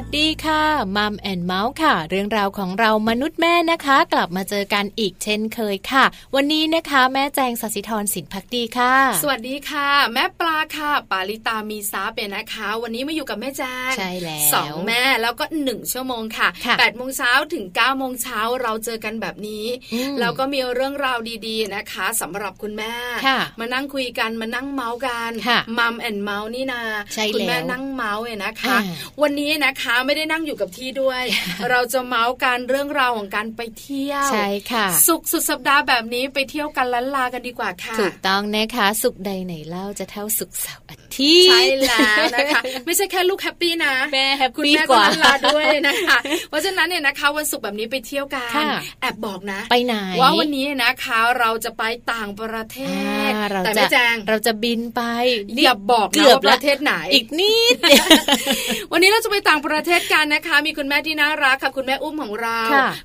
วัสดี ค่ะมัมแอนเมาส์ค่ะ เรื่องราวของเรามนุษย์แม่นะคะ กลับมาเจอกันอีกเช่นเคยค่ะ วันนี้นะคะแม่แจงสัสิธรสินพักดีค่ะ สวัสดีค่ะ แม่ปลาค่ะ ปาลิตามีซาเป็นนะคะ วันนี้มาอยู่กับแม่แจงใช่แล้วสองแม่แล้วก็หนึ่งชั่วโมงค่ะแปดโมงเช้าถึง9ก้าโมงเช้าเราเจอกันแบบนี้ แล้วก็มีเรื่องราวดีๆนะคะสำหรับคุณแม่มานั่งคุยกันมานั่งเมาส์กันมัมแอนเมาส์นี่นาคุณแม่นั่งเมาส์เนี่ยนะคะ วันนี้นะนะคะไม่ได้นั่งอยู่กับที่ด้วย เราจะเมาส์การเรื่องราวของการไปเที่ยวใช่ค่ะ สุขสุดสัปดาห์แบบนี้ไปเที่ยวกันลันลากันดีกว่าค่ะ ถูกต้องนะคะ สุขใดไหนเล่าจะเท่าสุขเสาร์อาทิตย์ใช่แล้วนะคะ ไม่ใช่แค่ลูก happy นะแม่ happy กว่าลาด้วยนะคะ เพราะฉะนั้นเนี่ยนะคะ วันศุกร์แบบนี้ไปเที่ยวกันแอบบอกนะ ไปไหนว่าวันนี้นะคะเราจะไปต่างประเทศแต่ไม่แจ้งเราจะบินไปอย่าบอกนะว่าประเทศไหนอีกนิดวันนี้เราจะไปต่างประเทศกันนะคะ มีคุณแม่ที่น่ารักค่ะ คุณแม่อุ้มของเรา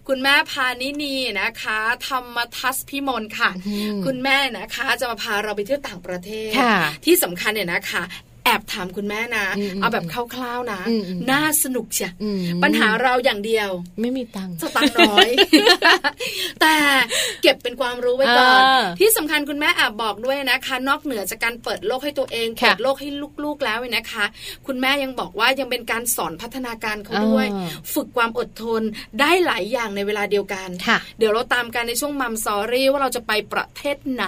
คุณแม่พานินีนะคะธรรมทัศพิมลค่ะ คุณแม่นะคะจะมาพาเราไปเที่ยวต่างประเทศที่สำคัญเนี่ยนะคะแอบถามคุณแม่นะเอาแบบคร่าวๆนะน่าสนุกเชียปัญหาเราอย่างเดียว ไม่มีตังค์สตังค์น้อย แต่เก็บเป็นความรู้ไว้ก่อนที่สำคัญคุณแม่แอบบอกด้วยนะคะ นอกเหนือจากการเปิดโลกให้ตัวเองเปิดโลกให้ลูกๆแล้วนะคะ คุณแม่ยังบอกว่ายังเป็นการสอนพัฒนาการเขาด้วย ฝึกความอดทนได้หลายอย่างในเวลาเดียวกันเดี๋ยวเราตามกันในช่วงมัมซอรี่ว่าเราจะไปประเทศไหน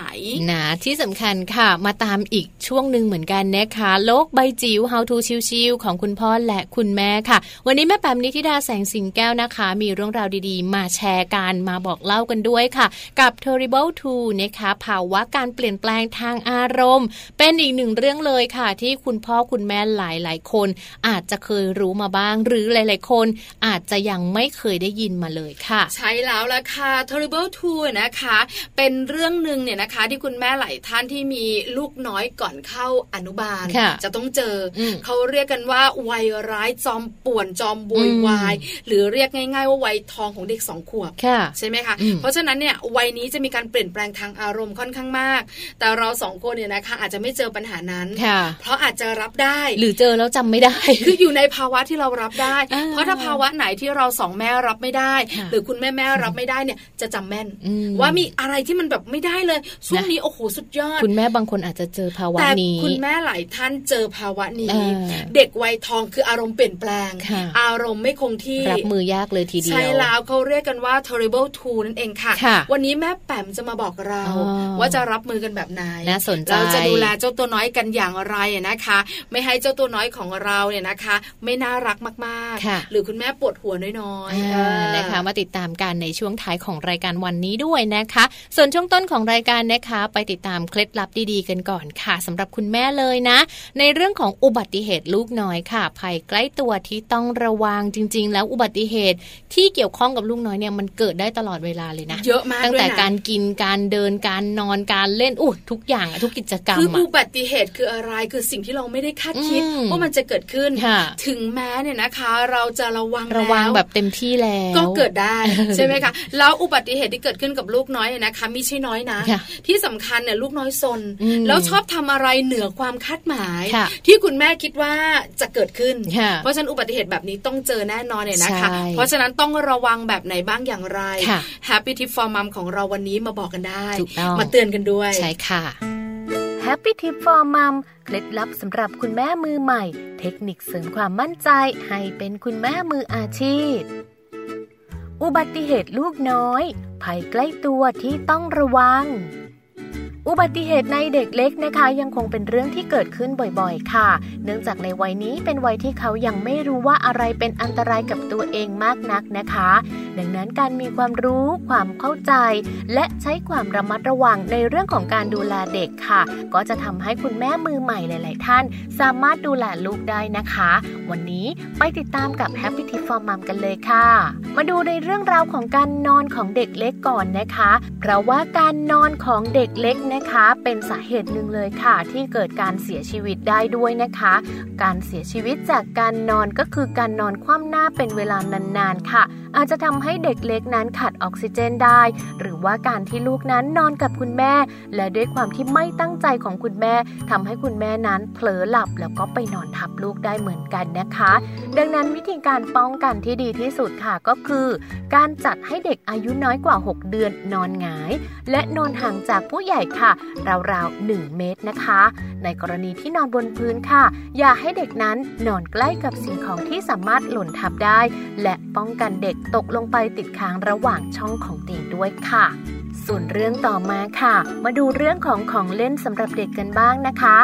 นะที่สำคัญค่ะ มาตามอีกช่วงหนึ่งเหมือนกันนะคะโลกใบจิ๋ว How to ชิวๆของคุณพ่อและคุณแม่ค่ะ วันนี้แม่แปมนิธิดาแสงสิงแก้วนะคะ มีเรื่องราวดีๆ มาแชร์กันมาบอกเล่ากันด้วยค่ะ กับ Terrible Two นะคะภาวะการเปลี่ยนแปลงทางอารมณ์ เป็นอีกหนึ่งเรื่องเลยค่ะ ที่คุณพ่อคุณแม่หลายๆ คน อาจจะเคยรู้มาบ้าง หรือหลายๆ คน อาจจะยังไม่เคยได้ยินมาเลยค่ะ ใช่แล้วละค่ะ Terrible Two นะคะ เป็นเรื่องหนึ่งเนี่ยนะคะที่คุณแม่หลายท่านที่มีลูกน้อยก่อนเข้าอนุบาลจะต้องเจอ เขาเรียกกันว่าวัยร้ายจอมป่วนจอมบุยวาย หรือเรียกง่าย ๆ ว่าวัยทองของเด็กสองขวบใช่ไหมคะ เพราะฉะนั้นเนี่ยวัยนี้จะมีการเปลี่ยนแปลงทางอารมณ์ค่อนข้างมาก แต่เราสองคนเนี่ยนะคะ อาจจะไม่เจอปัญหานั้น เพราะอาจจะรับได้ หรือเจอแล้วจำไม่ได้ คืออยู่ในภาวะที่เรารับได้ เพราะถ้าภาวะไหนที่เราสองแม่รับไม่ได้ หรือคุณแม่แม่รับไม่ได้เนี่ยจะจำแม่น ว่ามีอะไรที่มันแบบไม่ได้เลยช่วงนี้โอ้โหสุดยอด คุณแม่บางคนอาจจะเจอภาวะนี้แต่คุณแม่หลายท่านเจอภาวะนี้ เด็กวัยทองคืออารมณ์เปลี่ยนแปลง อารมณ์ไม่คงที่รับมือยากเลยทีเดียวใช่แล้วเขาเรียกกันว่า terrible two นั่นเองค่ะ วันนี้แม่แปมจะมาบอกเรา ว่าจะรับมือกันแบบไหนน่าสนใจเราจะดูแลเจ้าตัวน้อยกันอย่างไรนะคะ ไม่ให้เจ้าตัวน้อยของเราเนี่ยนะคะ ไม่น่ารักมากๆ หรือคุณแม่ปวดหัวน้อยๆนะคะมาติดตามกันในช่วงท้ายของรายการวันนี้ด้วยนะคะ ส่วนช่วงต้นของรายการนะคะ ไปติดตามเคล็ดลับดีๆกันก่อนค่ะสำหรับคุณแม่เลยนะในเรื่องของอุบัติเหตุลูกน้อยค่ะ ภัยใกล้ตัวที่ต้องระวังจริง ๆ แล้วอุบัติเหตุที่เกี่ยวข้องกับลูกน้อยเนี่ยมันเกิดได้ตลอดเวลาเลยนะเยอะมากตั้งแต่การกินการเดินการนอนการเล่นอู้ทุกอย่างทุกกิจกรรมคืออุบัติเหตุคืออะไรคือสิ่งที่เราไม่ได้คาดคิดว่ามันจะเกิดขึ้น ถึงแม้เนี่ยนะคะ เราจะระวังระวังแบบเต็มที่แล้วก็เกิดได้ใช่ไหมคะแล้วอุบัติเหตุที่เกิดขึ้นกับลูกน้อยเนี่ยนะคะไม่ใช่น้อยนะ ที่สำคัญเนี่ยลูกน้อยซนแล้วชอบทำอะไรเหนือความคาดหมายที่คุณแม่คิดว่าจะเกิดขึ้น เพราะฉะนั้นอุบัติเหตุแบบนี้ต้องเจอแน่นอนเนี่ยนะคะ เพราะฉะนั้นต้องระวังแบบไหนบ้างอย่างไร Happy Tip for Mom ของเราวันนี้มาบอกกันได้ มาเตือนกันด้วย ใช่ค่ะ Happy Tip for Mom เคล็ดลับสำหรับคุณแม่มือใหม่ เทคนิคเสริมความมั่นใจให้เป็นคุณแม่มืออาชีพ อุบัติเหตุลูกน้อย ภัยใกล้ตัวที่ต้องระวัง อุบัติเหตุในเด็กเล็กนะคะ ยังคงเป็นเรื่องที่เกิดขึ้นบ่อยๆ ค่ะ เนื่องจากในวัยนี้เป็นวัยที่เขายังไม่รู้ว่าอะไรเป็นอันตรายกับตัวเองมากนักนะคะ ดังนั้นการมีความรู้ ความเข้าใจ และใช้ความระมัดระวังในเรื่องของการดูแลเด็กค่ะ ก็จะทำให้คุณแม่มือใหม่หลาย ๆ ท่าน สามารถดูแลลูกได้นะคะ วันนี้ไปติดตามกับ Happy Tip for Mom กันเลยค่ะ มาดูในเรื่องราวของการนอนของเด็กเล็กก่อนนะคะ เพราะว่าการนอนของเด็กเล็กนะคะ เป็นสาเหตุหนึ่งเลยค่ะ ที่เกิดการเสียชีวิตได้ด้วยนะคะ การเสียชีวิตจากการนอนก็คือการนอนคว่ำหน้าเป็นเวลานานๆค่ะ อาจจะทำให้เด็กเล็กนั้นขาดออกซิเจนได้ หรือว่าการที่ลูกนั้นนอนกับคุณแม่ และด้วยความที่ไม่ตั้งใจของคุณแม่ทำให้คุณแม่นั้นเผลอหลับแล้วก็ไปนอนทับลูกได้เหมือนกันนะคะ ดังนั้นวิธีการป้องกันที่ดีที่สุดค่ะก็คือ การจัดให้เด็กอายุน้อยกว่า 6 เดือนนอนหงาย และนอนห่างจากผู้ใหญ่ค่ะราวๆ 1 เมตรนะคะ ในกรณีที่นอนบนพื้นค่ะ อย่าให้เด็กนั้นนอนใกล้กับสิ่งของที่สามารถหล่นทับได้ และป้องกันเด็กตกลงไปติดค้างระหว่างช่องของเตียงด้วยค่ะส่วนเรื่องต่อมาค่ะ มาดูเรื่องของของเล่นสำหรับเด็กกันบ้างนะคะ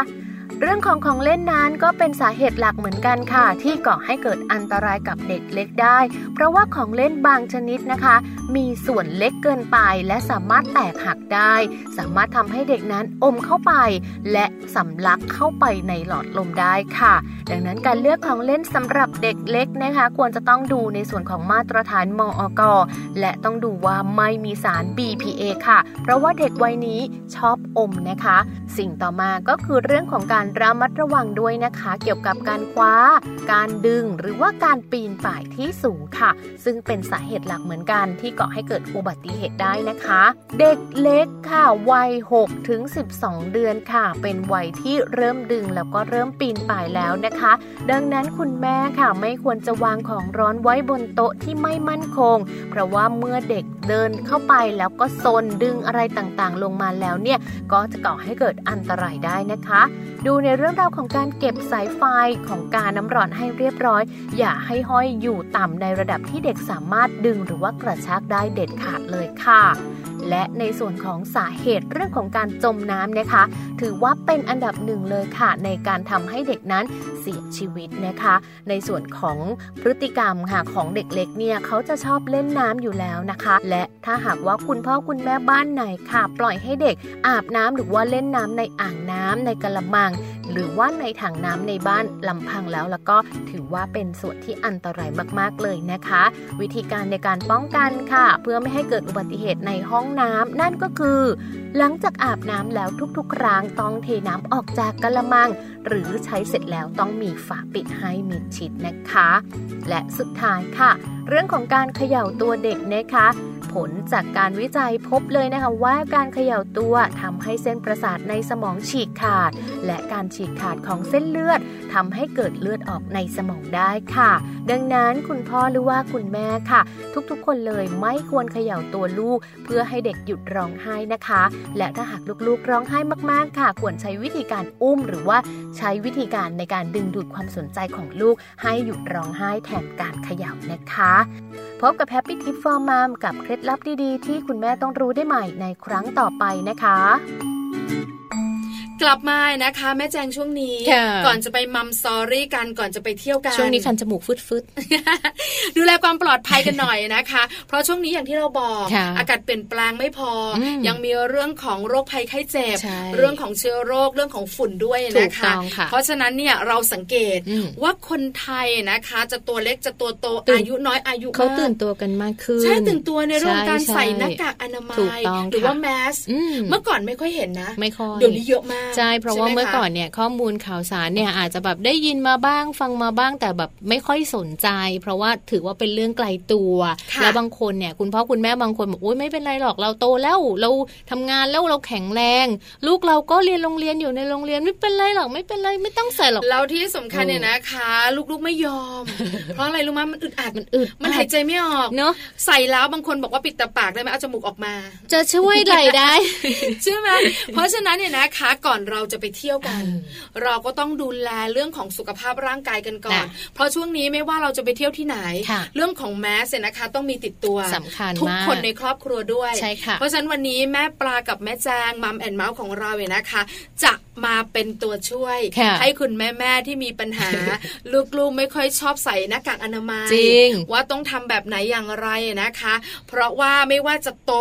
เรื่องของของเล่นนั้นก็เป็นสาเหตุหลักเหมือนกันค่ะ ที่ก่อให้เกิดอันตรายกับเด็กเล็กได้ เพราะว่าของเล่นบางชนิดนะคะ มีส่วนเล็กเกินไป และสามารถแตกหักได้ สามารถทำให้เด็กนั้นอมเข้าไป และสำลักเข้าไปในหลอดลมได้ค่ะ ดังนั้นการเลือกของเล่นสำหรับเด็กเล็กนะคะ ควรจะต้องดูในส่วนของมาตรฐานมอกและต้องดูว่าไม่มีสาร BPA ค่ะ เพราะว่าเด็กวัยนี้ชอบอมนะคะ สิ่งต่อมาก็คือเรื่องของการระมัดระวังด้วยนะคะ เกี่ยวกับการคว้า การดึงหรือว่าการปีนป่ายที่สูงค่ะ ซึ่งเป็นสาเหตุหลักเหมือนกันที่ก่อให้เกิดอุบัติเหตุได้นะคะ เด็กเล็กค่ะ วัย6ถึง12 เดือนค่ะ เป็นวัยที่เริ่มดึงแล้วก็เริ่มปีนป่ายแล้วนะคะ ดังนั้นคุณแม่ค่ะไม่ควรจะวางของร้อนไว้บนโต๊ะที่ไม่มั่นคง เพราะว่าเมื่อเด็กเดินเข้าไปแล้วก็ซนดึงอะไรต่างๆ ลงมาแล้วเนี่ยก็จะก่อให้เกิดอันตรายได้นะคะ ดูในเรื่องราวของการเก็บสายไฟของการน้ำร้อนให้เรียบร้อย อย่าให้ห้อยอยู่ต่ำในระดับที่เด็กสามารถดึงหรือว่ากระชากได้เด็ดขาดเลยค่ะและในส่วนของสาเหตุเรื่องของการจมน้ำนะคะ ถือว่าเป็นอันดับหนึ่งเลยค่ะ ในการทำให้เด็กนั้นเสียชีวิตนะคะ ในส่วนของพฤติกรรมค่ะของเด็กเล็กเนี่ยเขาจะชอบเล่นน้ำอยู่แล้วนะคะ และถ้าหากว่าคุณพ่อคุณแม่บ้านไหนค่ะ ปล่อยให้เด็กอาบน้ำหรือว่าเล่นน้ำในอ่างน้ำในกระมัง หรือว่าในถังน้ำในบ้านลำพังแล้วแล้วก็ถือว่าเป็นส่วนที่อันตรายมากๆเลยนะคะ วิธีการในการป้องกันค่ะ เพื่อไม่ให้เกิดอุบัติเหตุในห้องน้ำนั่นก็คือ หลังจากอาบน้ำแล้วทุกๆ ครั้งต้องเทน้ำออกจากกระมัง หรือใช้เสร็จแล้วต้องมีฝาปิดให้มิดชิดนะคะ และสุดท้ายค่ะ เรื่องของการเขย่าตัวเด็กนะคะ ผลจากการวิจัยพบเลยนะคะว่าการเขย่าตัวทำให้เส้นประสาทในสมองฉีกขาด และการฉีกขาดของเส้นเลือดทำให้เกิดเลือดออกในสมองได้ค่ะ ดังนั้นคุณพ่อหรือว่าคุณแม่ค่ะ ทุกๆ คนเลยไม่ควรเขย่าตัวลูก เพื่อให้เด็กหยุดร้องไห้นะคะ และถ้าหากลูกๆร้องไห้มากๆค่ะ ควรใช้วิธีการอุ้มหรือว่าใช้วิธีการในการดึงดูดความสนใจของลูก ให้หยุดร้องไห้แทนการเขย่านะคะ พบกับ Happy Tip for Mom กับเคล็ดลับดีๆ ที่คุณแม่ต้องรู้ได้ใหม่ในครั้งต่อไปนะคะ กลับมานะคะ แม่แจงช่วงนี้ ก่อนจะไปมัมซอรี่กันก่อนจะไปเที่ยวกันช่วงนี้คันจมูกฟึดฟึดดูแลความปลอดภัยกันหน่อยนะคะ เพราะช่วงนี้อย่างที่เราบอกอากาศเปลี่ยนแปลงไม่พอ ยังมีเรื่องของโรคภัยไข้เจ็บ เรื่องของเชื้อโรคเรื่องของฝุ่นด้วยนะคะเพราะฉะนั้นเนี่ยเราสังเกตว่าคนไทยนะคะ จะตัวเล็กจะตัวโตอายุน้อยอายุเขาตื่นตัวกันมากขึ้นใช่ตื่นตัวในเรื่องการใส่หน้ากากอนามัยหรือว่าแมสเมื่อก่อนไม่ค่อยเห็นนะไม่ค่อยเดี๋ยวนี้เยอะมากใช่เพราะว่าเมื่อก่อนเนี่ยข้อมูลข่าวสารเนี่ยอาจจะแบบได้ยินมาบ้างฟังมาบ้างแต่แบบไม่ค่อยสนใจ เพราะว่าถือว่าเป็นเรื่องไกลตัว แล้วบางคนเนี่ยคุณพ่อคุณแม่บางคนบอกโอ้ยไม่เป็นไรหรอกเราโตแล้วเราทำงานแล้วเราแข็งแรง ลูกเราก็เรียนโรงเรียนอยู่ในโรงเรียนไม่เป็นไรหรอกไม่เป็นไรไม่ต้องใส่หรอกแล้วที่สำคัญเนี่ยนะคะ ลูกๆไม่ยอม เพราะอะไรรู้มั้ยมันอึดอัดมันอึดมันหายใจไม่ออกเนาะใส่แล้วบางคนบอกว่าปิดตาปากได้ไหมเอาจมูกออกมา จะช่วยไหลได้ใช่ไหมเพราะฉะนั้นเนี่ยนะคะก่อนเราจะไปเที่ยวกัน เราก็ต้องดูแลเรื่องของสุขภาพร่างกายกันก่อน เพราะช่วงนี้ไม่ว่าเราจะไปเที่ยวที่ไหน เรื่องของแมสเนี่ยนะคะ ต้องมีติดตัวสำคัญทุกคนในครอบครัวด้วยใช่ค่ะเพราะฉะนั้นวันนี้แม่ปลากับแม่แจงมัมแอนเมาส์ของเราเนี่ยนะคะ จะมาเป็นตัวช่วย ให้คุณแม่แม่ที่มีปัญหา ลูกๆไม่ค่อยชอบใส่หน้ากากอนามัยว่าต้องทำแบบไหนอย่างไรนะคะ เพราะว่าไม่ว่าจะโต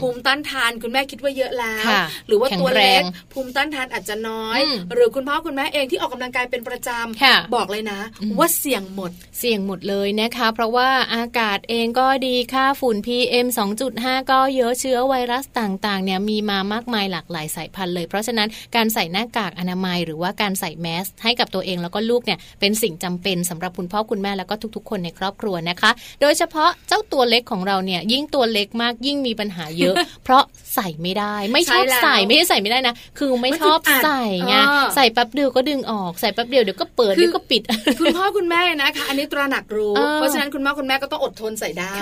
ภูมิต้านทานคุณแม่คิดว่าเยอะแล้ว หรือว่าตัวเล็กภูมิต้านทานอาจจะน้อย หรือคุณพ่อคุณแม่เองที่ออกกำลังกายเป็นประจำบอกเลยนะ ว่าเสี่ยงหมดเสี่ยงหมดเลยนะคะ เพราะว่าอากาศเองก็ดีค่าฝุ่น PM 2.5 ก็เยอะเชื้อไวรัสต่างๆเนี่ยมีมามากมายหลากหลายสายพันธุ์เลย เพราะฉะนั้นการใส่หน้ากากอนามัย หรือว่าการใส่แมสให้กับตัวเองแล้วก็ลูกเนี่ยเป็นสิ่งจำเป็นสำหรับคุณพ่อคุณแม่แล้วก็ทุกๆ คนในครอบครัวนะคะ โดยเฉพาะเจ้าตัวเล็กของเราเนี่ยยิ่งตัวเล็กมากยิ่งมีปัญหาเยอะ เพราะใส่ไม่ได้ไม่ชอบใส่ไม่ใช่ใส่ไม่ได้นะ คือไม่ชอบใส่ไงใส่แป๊บเดียวก็ดึงออกใส่แป๊บเดียวเดี๋ยวก็เปิดเดี๋ยวก็ปิด คุณพ่อคุณแม่นะคะ อันนี้ตระหนักรู้ เพราะฉะนั้นคุณพ่อคุณแม่ก็ต้องอดทนใส่ได้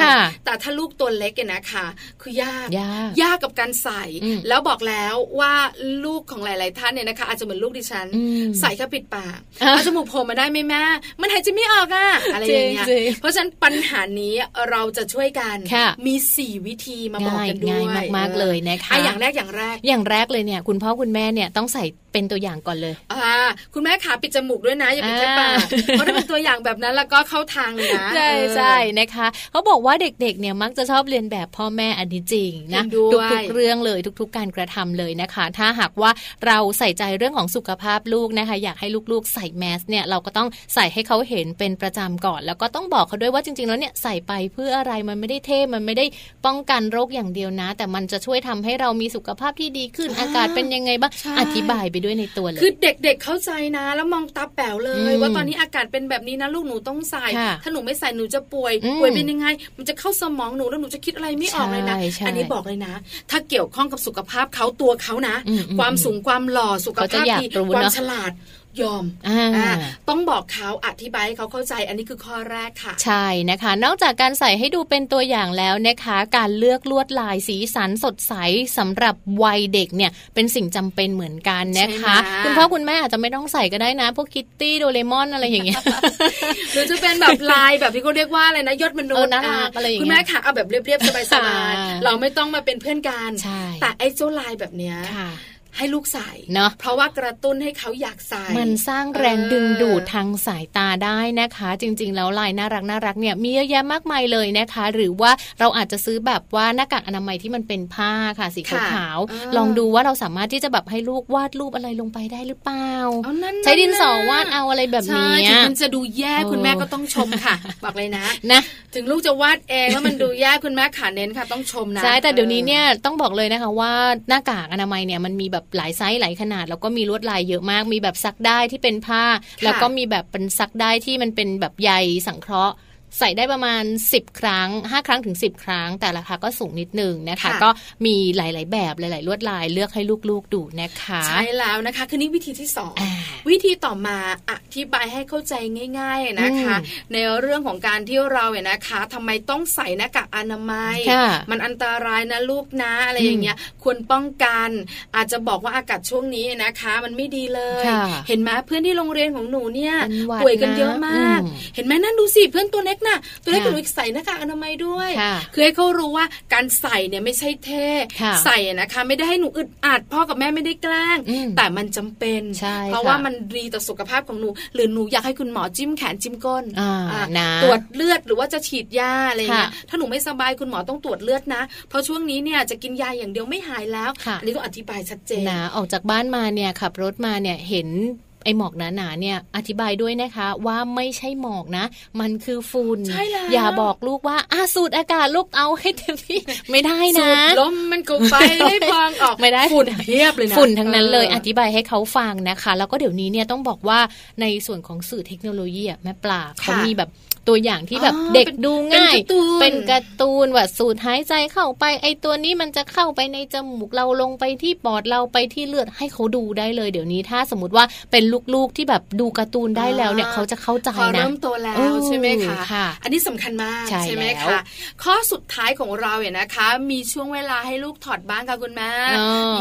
แต่ถ้าลูกตัวเล็กเนี่ยนะคะ คือยากยากกับการใส่ แล้วบอกแล้วว่าลูกของหลาย ๆ ท่านเนี่ยนะคะ อาจจะเหมือนลูกดิฉัน ใส่แค่ปิดปากอาจจะมูกโผล่มาได้ไหมแม่มันหายใจไม่ออกอะอะไรอย่างเงี้ยเพราะฉะนั้นปัญหานี้เราจะช่วยกันมีสี่วิธีมาบอกกันด้วยง่ายมากๆเลยนะคะอย่างแรกอย่างแรกอย่างแรกเลยเนี่ย คุณพ่อคุณแม่เนี่ยต้องใส่ เเป็นตัวอย่างก่อนเลย อ่า คุณแม่ขาปิดจมูกด้วยนะอย่าปิดแค่ปากเพราะถ้าเป็นตัวอย่างแบบนั้นแล้วก็เข้าทางเลยนะใช่ใช่นะคะเขาบอกว่าเด็กๆเนี่ยมักจะชอบเรียนแบบพ่อแม่อันนี้จริงนะทุกๆเรื่องเลยทุก ๆ การกระทำเลยนะคะ ถ้าหากว่าเราใส่ใจเรื่องของสุขภาพลูกนะคะ อยากให้ลูกๆ ใส่แมสเนี่ยเราก็ต้องใส่ให้เขาเห็นเป็นประจำก่อน แล้วก็ต้องบอกเขาด้วยว่าจริงๆแล้วเนี่ยใส่ไปเพื่ออะไรมันไม่ได้เท่มันไม่ได้ป้องกันโรคอย่างเดียวนะ แต่มันจะช่วยทำให้เรามีสุขภาพที่ดีขึ้นอากาศเป็นยังไงบ้างอธิบายไปด้วยในตัวเลยคือเด็กๆเข้าใจนะ แล้วมองตาแป๋วเลย ว่าตอนนี้อากาศเป็นแบบนี้นะลูกหนูต้องใส่ ถ้าหนูไม่ใส่หนูจะป่วย ป่วยเป็นยังไง มันจะเข้าสมองหนูแล้วหนูจะคิดอะไรไม่ออกเลยนะ อันนี้บอกเลยนะ ถ้าเกี่ยวข้องกับสุขภาพเขาตัวเขานะ ความสูงความหล่อสุขภาพดีความฉลาด ยอมอต้องบอกเขาอธิบายให้เขาเข้าใจอันนี้คือข้อแรกค่ะ ใช่นะคะ นอกจากการใส่ให้ดูเป็นตัวอย่างแล้วนะคะ การเลือกลวดลายสีสันสดใสสำหรับวัยเด็กเนี่ยเป็นสิ่งจำเป็นเหมือนกันนะคะ คุณพ่อคุณแม่อาจจะไม่ต้องใส่ก็ได้นะ พวกคิตตี้โดเรมอนอะไรอย่างเงี้ยหรือจะเป็นแบบลายแบบที่เขาเรียกว่าอะไรนะยอดมนุษย์อะไรอย่างเงี้ยคุณแม่ค่ะเอาแบบเรียบๆสบายๆเราไม่ต้องมาเป็นเพื่อนกันแต่ไอ้เจ้าลายแบบเนี้ย ให้ลูกใส่เนาะเพราะว่ากระตุ้นให้เขาอยากใส่ มันสร้างแรงดึงดูดทางสายตาได้นะคะ จริง ๆ แล้วลายน่ารักน่ารักเนี่ยมีเยอะแยะมากมายเลยนะคะ หรือว่าเราอาจจะซื้อแบบว่าหน้ากากอนามัยที่มันเป็นผ้าค่ะสีขาวๆลองดูว่าเราสามารถที่จะแบบให้ลูกวาดรูปอะไรลงไปได้หรือเปล่า ใช้ดินสอวาดเอาอะไรแบบนี้ถึงมันจะดูแย่คุณแม่ก็ต้องชมค่ะบอกเลยนะนะ ถึงลูกจะวาดเองแล้วมันดูแย่คุณแม่ขาเน้นค่ะต้องชมนะใช่แต่เดี๋ยวนี้เนี่ยต้องบอกเลยนะคะว่าหน้ากากอนามัยเนี่ยมันมีแบบหลายไซส์หลายขนาด แล้วก็มีลวดลายเยอะมาก มีแบบซักได้ที่เป็นผ้า แล้วก็มีแบบเป็นซักได้ที่มันเป็นแบบใยสังเคราะห์ ใส่ได้ประมาณ 10 ครั้ง 5 ครั้งถึง 10 ครั้ง แต่ราคาก็สูงนิดนึงนะคะ ก็มีหลาย ๆ แบบหลาย ๆ ลวดลายเลือกให้ลูก ๆ ดูนะคะ ใช่แล้วนะคะ คือนี่วิธีที่ 2 วิธีต่อมาอธิบายให้เข้าใจง่าย ๆ นะคะ ในเรื่องของการที่เราเนี่ยนะคะทำไมต้องใส่หน้ากากอนามัย มันอันตรายนะลูกนะอะไรอย่างเงี้ย ควรป้องกัน อาจจะบอกว่าอากาศช่วงนี้นะคะ มันไม่ดีเลย เห็นไหมเพื่อนที่โรงเรียนของหนูเนี่ยป่วยกันเยอะมาก เห็นไหมนั่นดูสิเพื่อนตัวเล็กน่ะ ตัวเล็กกับหนูใส่หน้ากากอนามัยด้วยคือให้เขารู้ว่าการใส่เนี่ยไม่ใช่เท่ใส่นะคะ ไม่ได้ให้หนูอึดอัดพ่อกับแม่ไม่ได้แกล้ง แต่มันจำเป็น เพราะว่ามันดีต่อสุขภาพของหนู หรือหนูอยากให้คุณหมอจิ้มแขนจิ้มก้นตรวจเลือดหรือว่าจะฉีดยาอะไรเงี้ยถ้าหนูไม่สบายคุณหมอต้องตรวจเลือดนะ เพราะช่วงนี้เนี่ยจะกินยาอย่างเดียวไม่หายแล้วอันนี้ต้องอธิบายชัดเจนนะออกจากบ้านมาเนี่ยขับรถมาเนี่ยเห็น ไอหมอกหนาๆเนี่ยอธิบายด้วยนะคะว่าไม่ใช่หมอกนะ มันคือฝุ่นอย่าบอกลูกว่าอาสูดอากาศลูกเอาให้เต็มที่ไม่ได้นะลมมันก็ไปให้ฟังออกไม่ได้ฝุ่นเพียบเลยนะฝุ่นทั้งนั้นเลยอธิบายให้เขาฟังนะคะ แล้วก็เดี๋ยวนี้เนี่ยต้องบอกว่าในส่วนของสื่อเทคโนโลยีแม่ปลาเขามีแบบ ตัวอย่างที่แบบเด็กดูง่าย เป็นการ์ตูนว่าสูดหายใจเข้าไป ไอตัวนี้มันจะเข้าไปในจมูกเราลงไปที่ปอดเราไปที่เลือดให้เขาดูได้เลย เดี๋ยวนี้ถ้าสมมติว่าเป็นลูกๆที่แบบดูการ์ตูนได้แล้วเนี่ยเขาจะเข้าใจนะเริ่มโตแล้วใช่ไหมคะ อันนี้สำคัญมากใช่ไหมคะข้อสุดท้ายของเราเนี่ยนะคะ มีช่วงเวลาให้ลูกถอดบ้างค่ะคุณแม่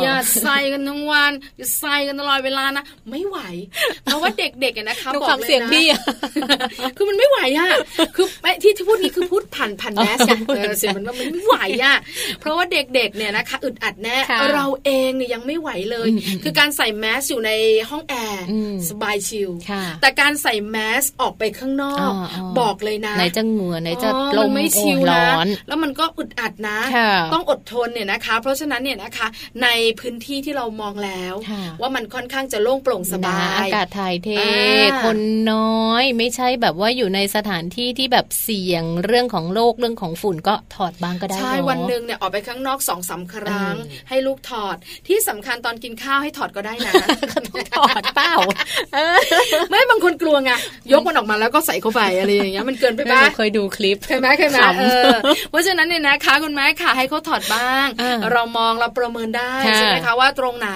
อย่าใส่กันทั้งวันอย่าใส่กันตลอดเวลานะไม่ไหว เพราะว่าเด็กๆนะคะบอกเลยนะเสียงพี่คือมันไม่ไหวอะคือที่ที่พูดนี้คือพูดผ่านผ่านแมสเสียงมันว่ามันไม่ไหวอะเพราะว่าเด็กๆเนี่ยนะคะอึดอัดแน่เราเองเนี่ยยังไม่ไหวเลย คือการใส่แมสอยู่ในห้องแอร์สบายชิลแต่การใส่แมสออกไปข้างนอก บอกเลยนะไหนจะเหงื่อไหนจะลมไม่ชิลนะแล้วมันก็อึดอัดนะ ต้องอดทนเนี่ยนะคะ เพราะฉะนั้นเนี่ยนะคะ ในพื้นที่ที่เรามองแล้ว ว่ามันค่อนข้างจะโล่งโปร่งสบายอากาศถ่ายเทคนน้อยไม่ใช่แบบว่าอยู่ในสถานที่ที่แบบเสี่ยงเรื่องของโรคเรื่องของฝุ่นก็ถอดบ้างก็ได้ใช่วันหนึ่งเนี่ยออกไปข้างนอกสองสาครั้ง ให้ลูกถอดที่สำคัญตอนกินข้าวให้ถอดก็ได้นะถอดเป้าไม่บางคนกลัวไงยกมันออกมาแล้วก็ใส่เข้าไปอะไรอย่างเงี้ยมันเกินไปบ้างเคยดูคลิปเคยไหมเคยไหมเพราะฉะนั้นเนี่ยนะคะคุณแม่ค่ะให้เขาถอดบ้าง เรามองเราประเมินได้ใช่ไหมคะว่าตรงไหน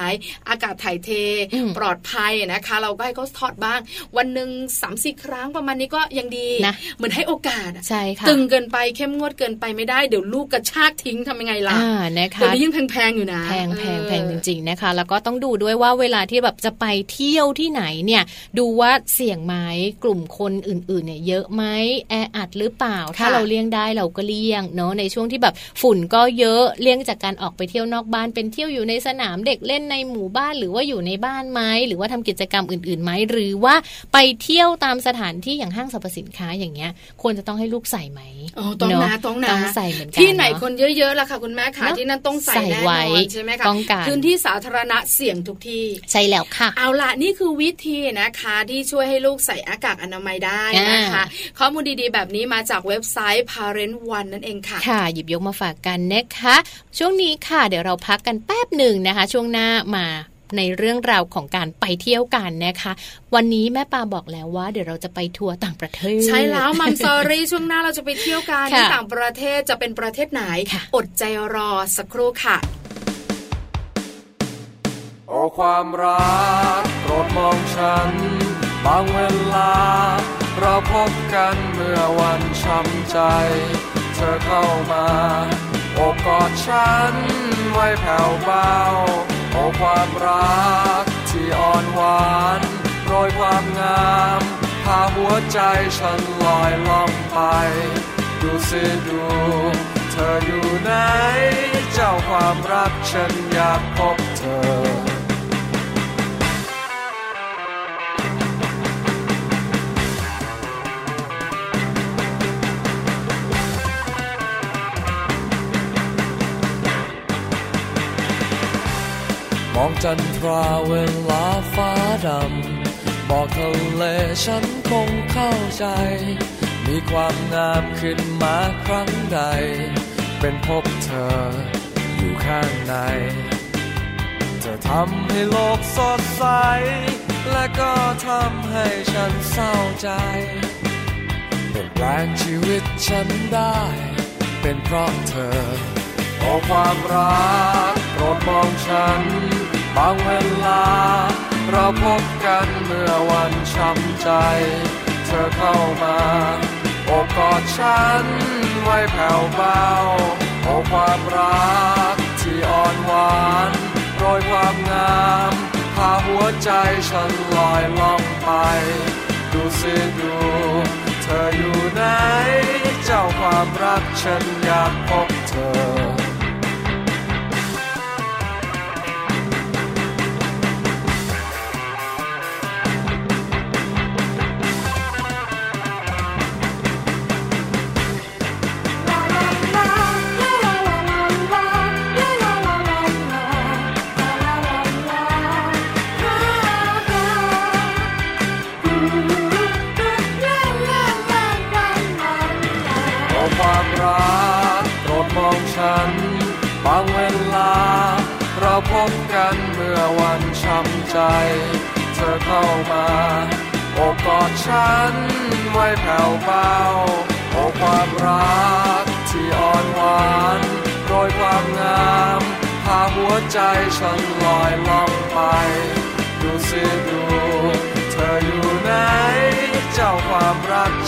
อากาศถ่ายเทปลอดภัยนะคะ เราก็ให้เขาถอดบ้าง วันหนึ่งสามสี่ครั้งประมาณนี้ก็ยังดีนะเหมือนให้โอกาสใช่ค่ะตึงเกินไปเข้มงวดเกินไปไม่ได้เดี๋ยวลูกกระชากทิ้งทำยังไงล่ะนะคะเดี๋ยวนี้ยิ่งแพงๆอยู่นะแพงแพงแพงจริงๆนะคะ แล้วก็ต้องดูด้วยว่าเวลาที่แบบจะไปเที่ยวที่ไหนเนี่ย ดูว่าเสี่ยงไหมกลุ่มคนอื่นๆเนี่ยเยอะไหมแออัดหรือเปล่า ถ้าเราเลี่ยงได้เราก็เลี่ยงเนาะในช่วงที่แบบฝุ่นก็เยอะเลี่ยงจากการออกไปเที่ยวนอกบ้านเป็นเที่ยวอยู่ในสนามเด็กเล่นในหมู่บ้านหรือว่าอยู่ในบ้านไหมหรือว่าทำกิจกรรมอื่นๆไหมหรือว่าไปเที่ยวตามสถานที่อย่างห้างสรรพสินค้าอย่างเงี้ย ควรจะต้องให้ลูกใส่ไหมอ๋อต้องนะต้องนะต้องใส่เหมือนกันที่ไหนคนเยอะๆล่ะค่ะคุณแม่ค่ะที่นั่นต้องใส่แน่นอนใช่ไหมคะพื้นที่สาธารณะเสี่ยงทุกที่ใช่แล้วค่ะ เอาล่ะนี่คือวิธีนะคะที่ช่วยให้ลูกใส่อากาศอนามัยได้นะคะ ข้อมูลดีๆ แบบนี้มาจากเว็บไซต์ Parent One นั่นเองค่ะ ค่ะ หยิบยกมาฝากกันนะคะ ช่วงนี้ค่ะ เดี๋ยวเราพักกันแป๊บหนึ่งนะคะ ช่วงหน้ามา ในเรื่องราวของการไปเที่ยวกันนะคะ วันนี้แม่ปาบอกแล้วว่า เดี๋ยวเราจะไปทัวร์ต่างประเทศ ใช่แล้วมัมซอรี่ช่วงหน้าเราจะไปเที่ยวกันที่ต่างประเทศจะเป็นประเทศไหน อดใจรอสักครู่ค่ะโอ้ความรักโปรดมองฉัน บางเวลา เราพบกันเมื่อวันช้ำใจ เธอเข้ามา โอ้กอดฉันไว้แผ่วเบา โอ้ความรักที่อ่อนหวานโรยความงามพาหัวใจฉันลอยล่องไป ดูสิดู เธออยู่ไหน เจ้าความรักฉันอยากพบเธอ องจันทราเวลาฟ้าดำ บอกทะเลฉันคงเข้าใจ มีความงามขึ้นมาครั้งใด เป็นพบเธออยู่ข้างในจะทำให้โลกสดใส และก็ทำให้ฉันเศร้าใจเปลี่ยนแปลงชีวิตฉันได้ เป็นเพราะเธอโอ้ความรักโปรดมองฉัน บางเวลา เราพบกันเมื่อวันช้ำใจ เธอเข้ามาโอบกอดฉันไว้แผ่วเบาโอความรักที่อ่อนหวานโรยความงามพาหัวใจฉันลอยล่องไป ดูสิดู เธออยู่ไหน เจ้าความรักฉันอยากพบเธอ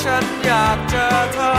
ฉันอยากเจอเธอ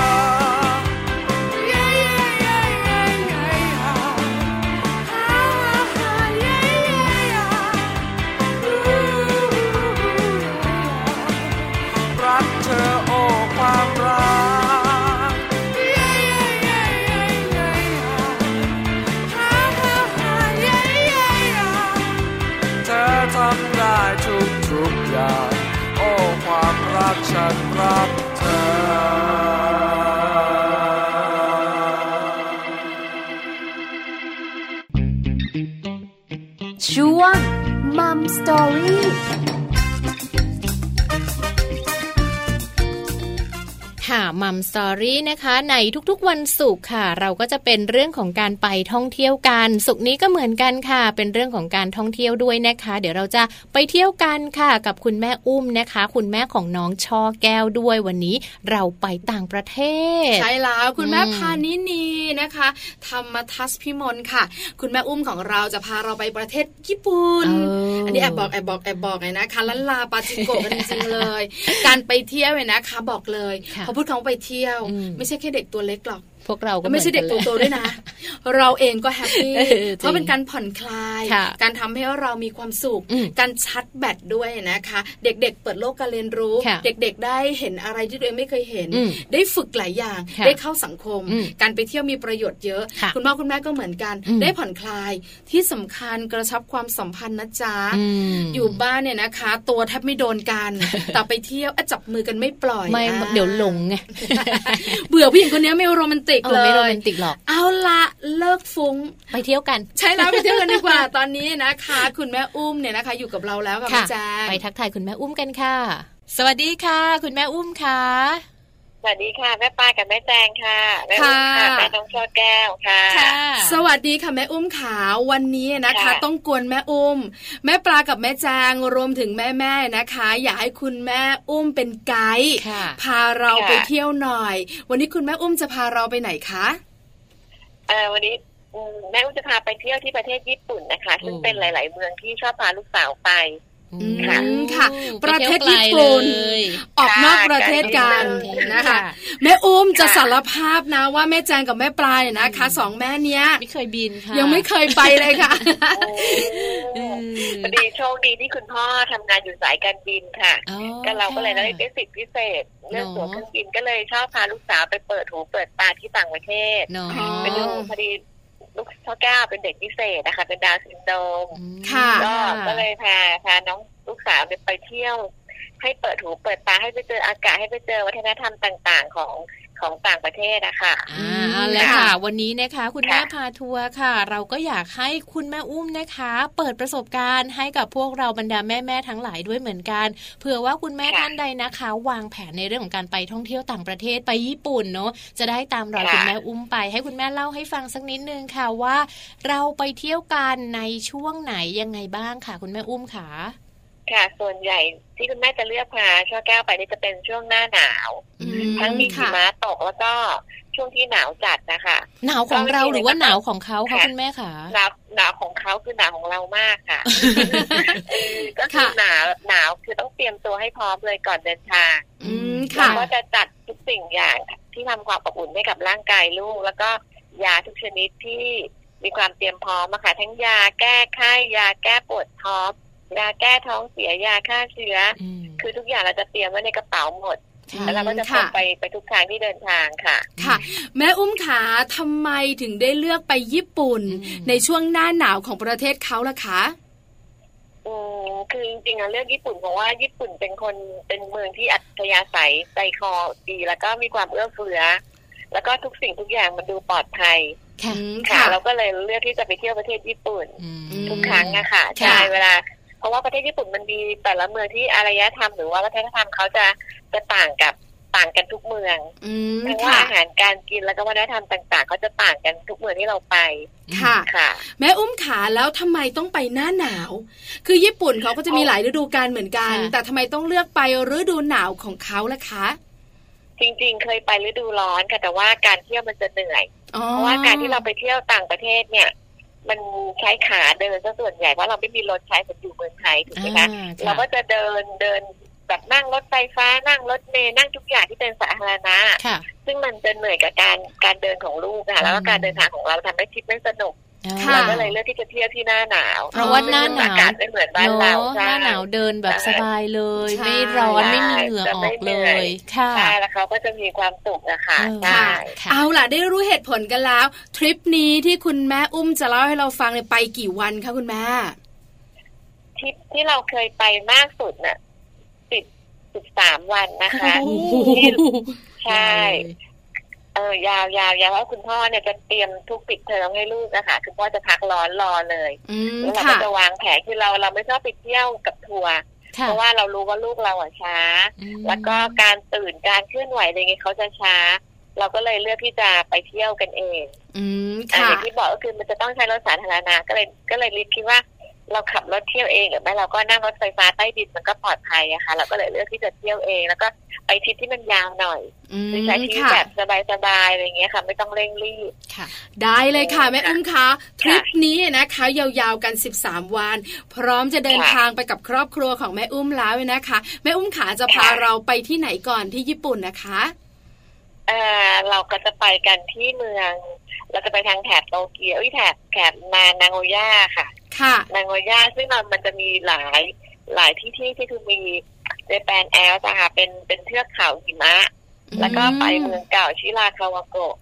รี่นะคะในทุกๆวันศุกร์ค่ะ เราก็จะเป็นเรื่องของการไปท่องเที่ยวกันศุกร์นี้ก็เหมือนกันค่ะ เป็นเรื่องของการท่องเที่ยวด้วยนะคะ เดี๋ยวเราจะไปเที่ยวกันค่ะ กับคุณแม่อุ้มนะคะ คุณแม่ของน้องช่อแก้วด้วยวันนี้เราไปต่างประเทศ ใช่แล้วคุณแม่พานินีนะคะธรรมทัศพิมลค่ะ คุณแม่อุ้มของเราจะพาเราไปประเทศญี่ปุ่นอันนี้แอบบอกแอบบอกแอบบอกไงนะคะลันลาปาจิโกะกันจริงๆเลย การไปเที่ยวเนี่ยนะคะบอกเลยพอพูดคำว่าไปเที่ยวไม่ใช่แค่เด็กตัวเล็กหรอก พวกเราก็ไม่ใช่เด็กโตๆด้วยนะ เราเองก็แฮปปี้เพราะเป็นการผ่อนคลาย การทำให้เรามีความสุข การชัดแบตด้วยนะคะ เด็กๆ เปิดโลกการเรียนรู้ เด็กๆ ได้เห็นอะไรที่ตัวเองไม่เคยเห็น ได้ฝึกหลายอย่าง ได้เข้าสังคม การไปเที่ยวมีประโยชน์เยอะ คุณพ่อคุณแม่ก็เหมือนกัน ได้ผ่อนคลายที่สำคัญกระชับความสัมพันธ์นะจ๊ะอยู่บ้านเนี่ยนะคะ ตัวแทบไม่โดนกันแต่ไปเที่ยวจับมือกันไม่ปล่อยไม่เดี๋ยวหลงไงเบื่อผู้หญิงคนนี้ไม่โรแมนติกเลยไม่โรแมนติกหรอกเอาละเลิกฟุ้งไปเที่ยวกัน ใช่แล้วไปเที่ยวกันดีกว่าตอนนี้นะคะ คุณแม่อุ้มเนี่ยนะคะ อยู่กับเราแล้วกับแม่แจ้งไปทักทายคุณแม่อุ้มกันค่ะ สวัสดีค่ะ คุณแม่อุ้มค่ะ สวัสดีค่ะแม่ปลากับแม่แจงค่ะแม่อุ้มค่ะแม่น้องช่อแก้วค่ะ สวัสดีค่ะแม่อุ้มขาวันนี้นะคะ ต้องกวนแม่อุ้ม แม่ปลากับแม่แจงรวมถึงแม่แม่นะคะ อยากให้คุณแม่อุ้มเป็นไกด์พาเราไปเที่ยวหน่อย วันนี้คุณแม่อุ้มจะพาเราไปไหนคะเออวันนี้แม่อุ้มจะพาไปเที่ยวที่ประเทศญี่ปุ่นนะคะ ซึ่งเป็นหลาย ๆ เมืองที่ชอบพาลูกสาวไป ค่ะค่ะ ประเทศญี่ปุ่นออกนอกประเทศกันนะคะแม่อุ้มจะสารภาพนะว่าแม่แจงกับแม่ปลายนะคะสองแม่เนี้ยไม่เคยบินค่ะยังไม่เคยไปเลยค่ะพอดีโชคดีที่คุณพ่อทำงานอยู่สายการบินค่ะก็เราก็เลยได้สิทธิพิเศษเรื่องตั๋วเครื่องบินก็เลยชอบพาลูกสาวไปเปิดหูเปิดตาที่ต่างประเทศไปดูพอดี ลูกพ่อแก้วเป็นเด็กพิเศษนะคะ เป็นดาวซินโดมค่ะ ก็ก็เลยพาพาน้องลูกสาวไปเที่ยว ให้เปิดหูเปิดตาให้ไปเจออากาศให้ไปเจอวัฒนธรรมต่างๆของของต่างประเทศนะคะอ่าแล้วค่ะ วันนี้นะคะ คุณแม่พาทัวร์ค่ะ เราก็อยากให้คุณแม่อุ้มนะคะ เปิดประสบการณ์ให้กับพวกเราบรรดาแม่ๆทั้งหลายด้วยเหมือนกันเผื่อว่าคุณแม่ท่านใดนะคะ วางแผนในเรื่องของการไปท่องเที่ยวต่างประเทศไปญี่ปุ่นเนาะจะได้ตามรอยคุณแม่อุ้มไป ให้คุณแม่เล่าให้ฟังสักนิดนึงค่ะว่า เราไปเที่ยวกันในช่วงไหนยังไงบ้างค่ะ คุณแม่อุ้มค่ะ ค่ะส่วนใหญ่ที่คุณแม่จะเลือกพาช่อแก้วไปนี่จะเป็นช่วงหน้าหนาว ทั้งมีหิมะตกแล้วก็ช่วงที่หนาวจัดนะคะหนาวของเราหรือว่าหนาวของเขาคะคุณแม่คะหนาวหนาวของเขาคือหนาวของเรามากค่ะ ก็คือหนาวหนาวคือต้องเตรียมตัวให้พร้อมเลยก่อนเดินทางเราก็จะจัดทุกสิ่งอย่างที่ทำความอบอุ่นให้กับร่างกายลูก แล้วก็ยาทุกชนิดที่มีความเตรียมพร้อมอะค่ะทั้งยาแก้ไข้ยาแก้ปวดท้อง ยาแก้ท้องเสียยาฆ่าเชื้อคือทุกอย่างเราจะเตรียมไว้ในกระเป๋าหมดแล้วเราก็จะพไปไปทุกครั้งที่เดินทางค่ะ ค่ะ แม่อุ้มขาทำไมถึงได้เลือกไปญี่ปุ่น ในช่วงหน้าหนาวของประเทศเขาล่ะคะอืมคือจริงๆอะเลือกญี่ปุ่นเพราะว่าญี่ปุ่นเป็นคนเป็นเมืองที่อัธยาศัยใจคอดีแล้วก็มีความเอื้อเฟื้อ แล้วก็ทุกสิ่งทุกอย่างมันดูปลอดภัยค่ะเราก็เลยเลือกที่จะไปเที่ยวประเทศญี่ปุ่น ทุกครั้งอะค่ะใช่เวลา เพราะว่าประเทศญี่ปุ่นมันมีแต่ละเมืองที่อารยธรรมหรือว่าวัฒนธรรมเขาจะจะต่างกับต่างกันทุกเมืองทั้งว่าอาหารการกินแล้วก็วัฒนธรรมต่างๆเขาจะต่างกันทุกเมืองที่เราไป ค่ะค่ะ แม่อุ้มขาแล้วทำไมต้องไปหน้าหนาว คือญี่ปุ่นเขาก็จะมีหลายฤดูกาลเหมือนกัน แต่ทำไมต้องเลือกไปฤดูหนาวของเขาล่ะคะ จริงๆ เคยไปฤดูร้อนค่ะแต่ว่าการเที่ยวมันจะเหนื่อย เพราะว่าการที่เราไปเที่ยวต่างประเทศเนี่ย มันใช้ขาเดินซะส่วนใหญ่เพราะเราไม่มีรถใช้เหมือนอยู่เมืองไทยถูกไหมคะเราก็จะเดินเดินแบบนั่งรถไฟฟ้านั่งรถเมล์นั่งทุกอย่างที่เป็นสาธารณะซึ่งมันจะเหนื่อยกับการการเดินของลูกค่ะแล้วก็การเดินทางของเราทำให้ทริปไม่สนุก เราก็เลยเลือกที่จะเที่ยวที่หน้าหนาว เพราะว่าหน้าหนาวไม่เหมือนบ้านเราหน้าหนาวเดินแบบสบายเลย ไม่ร้อนไม่มีเหงื่อออกเลย ค่ะใช่แล้วเขาก็จะมีความสุขนะคะใช่เอาล่ะได้รู้เหตุผลกันแล้ว ทริปนี้ที่คุณแม่อุ้มจะเล่าให้เราฟังเนี่ยไปกี่วันคะคุณแม่ทริปที่เราเคยไปมากสุดน่ะสิบสิบสามวันนะคะใช่ เออยาวยาวยาวว่าคุณพ่อเนี่ยจะเตรียมทุกปิดเทอมให้ลูกนะคะคุณพ่อจะพักร้อนรอเลยแล้วเราก็จะวางแผนคือเราเราไม่ชอบไปเที่ยวกับทัวร์เพราะว่าเรารู้ว่าลูกเราอะช้า แล้วก็การตื่นการเคลื่อนไหวอะไรเงี้ยเขาจะช้า เราก็เลยเลือกที่จะไปเที่ยวกันเอง อืมค่ะอย่างที่บอกก็คือมันจะต้องใช้รถสาธารณะก็เลยก็เลยริคิดว่า เราขับรถเที่ยวเองหรือไม่เราก็นั่งรถไฟฟ้าใต้ดินมันก็ปลอดภัยอะค่ะเราก็เลยเลือกที่จะเที่ยวเองแล้วก็ไปทริปที่มันยาวหน่อยใช้ชีวิตแบบสบายๆอะไรเงี้ยค่ะ ไม่ต้องเร่งรีบค่ะ ได้เลยค่ะแม่อุ้มคะทริปนี้นะคะ ยาวๆกัน 13 วัน พร้อมจะเดินทางไปกับครอบครัวของแม่อุ้มแล้วนะคะแม่อุ้มขาจะพาเราไปที่ไหนก่อนที่ญี่ปุ่นนะคะเออเราก็จะไปกันที่เมือง เราจะไปทางแถบโตเกียวแถบแถบนานางโอย่าค่ะ ค่ะ นางโอย่าซึ่งมันมันจะมีหลายหลายที่ที่ที่คือมีเจแปนแอลนะคะเป็นเป็นเทือกเขาหิมะ แล้วก็ไปเมืองเก่าชิราคาวาโกะ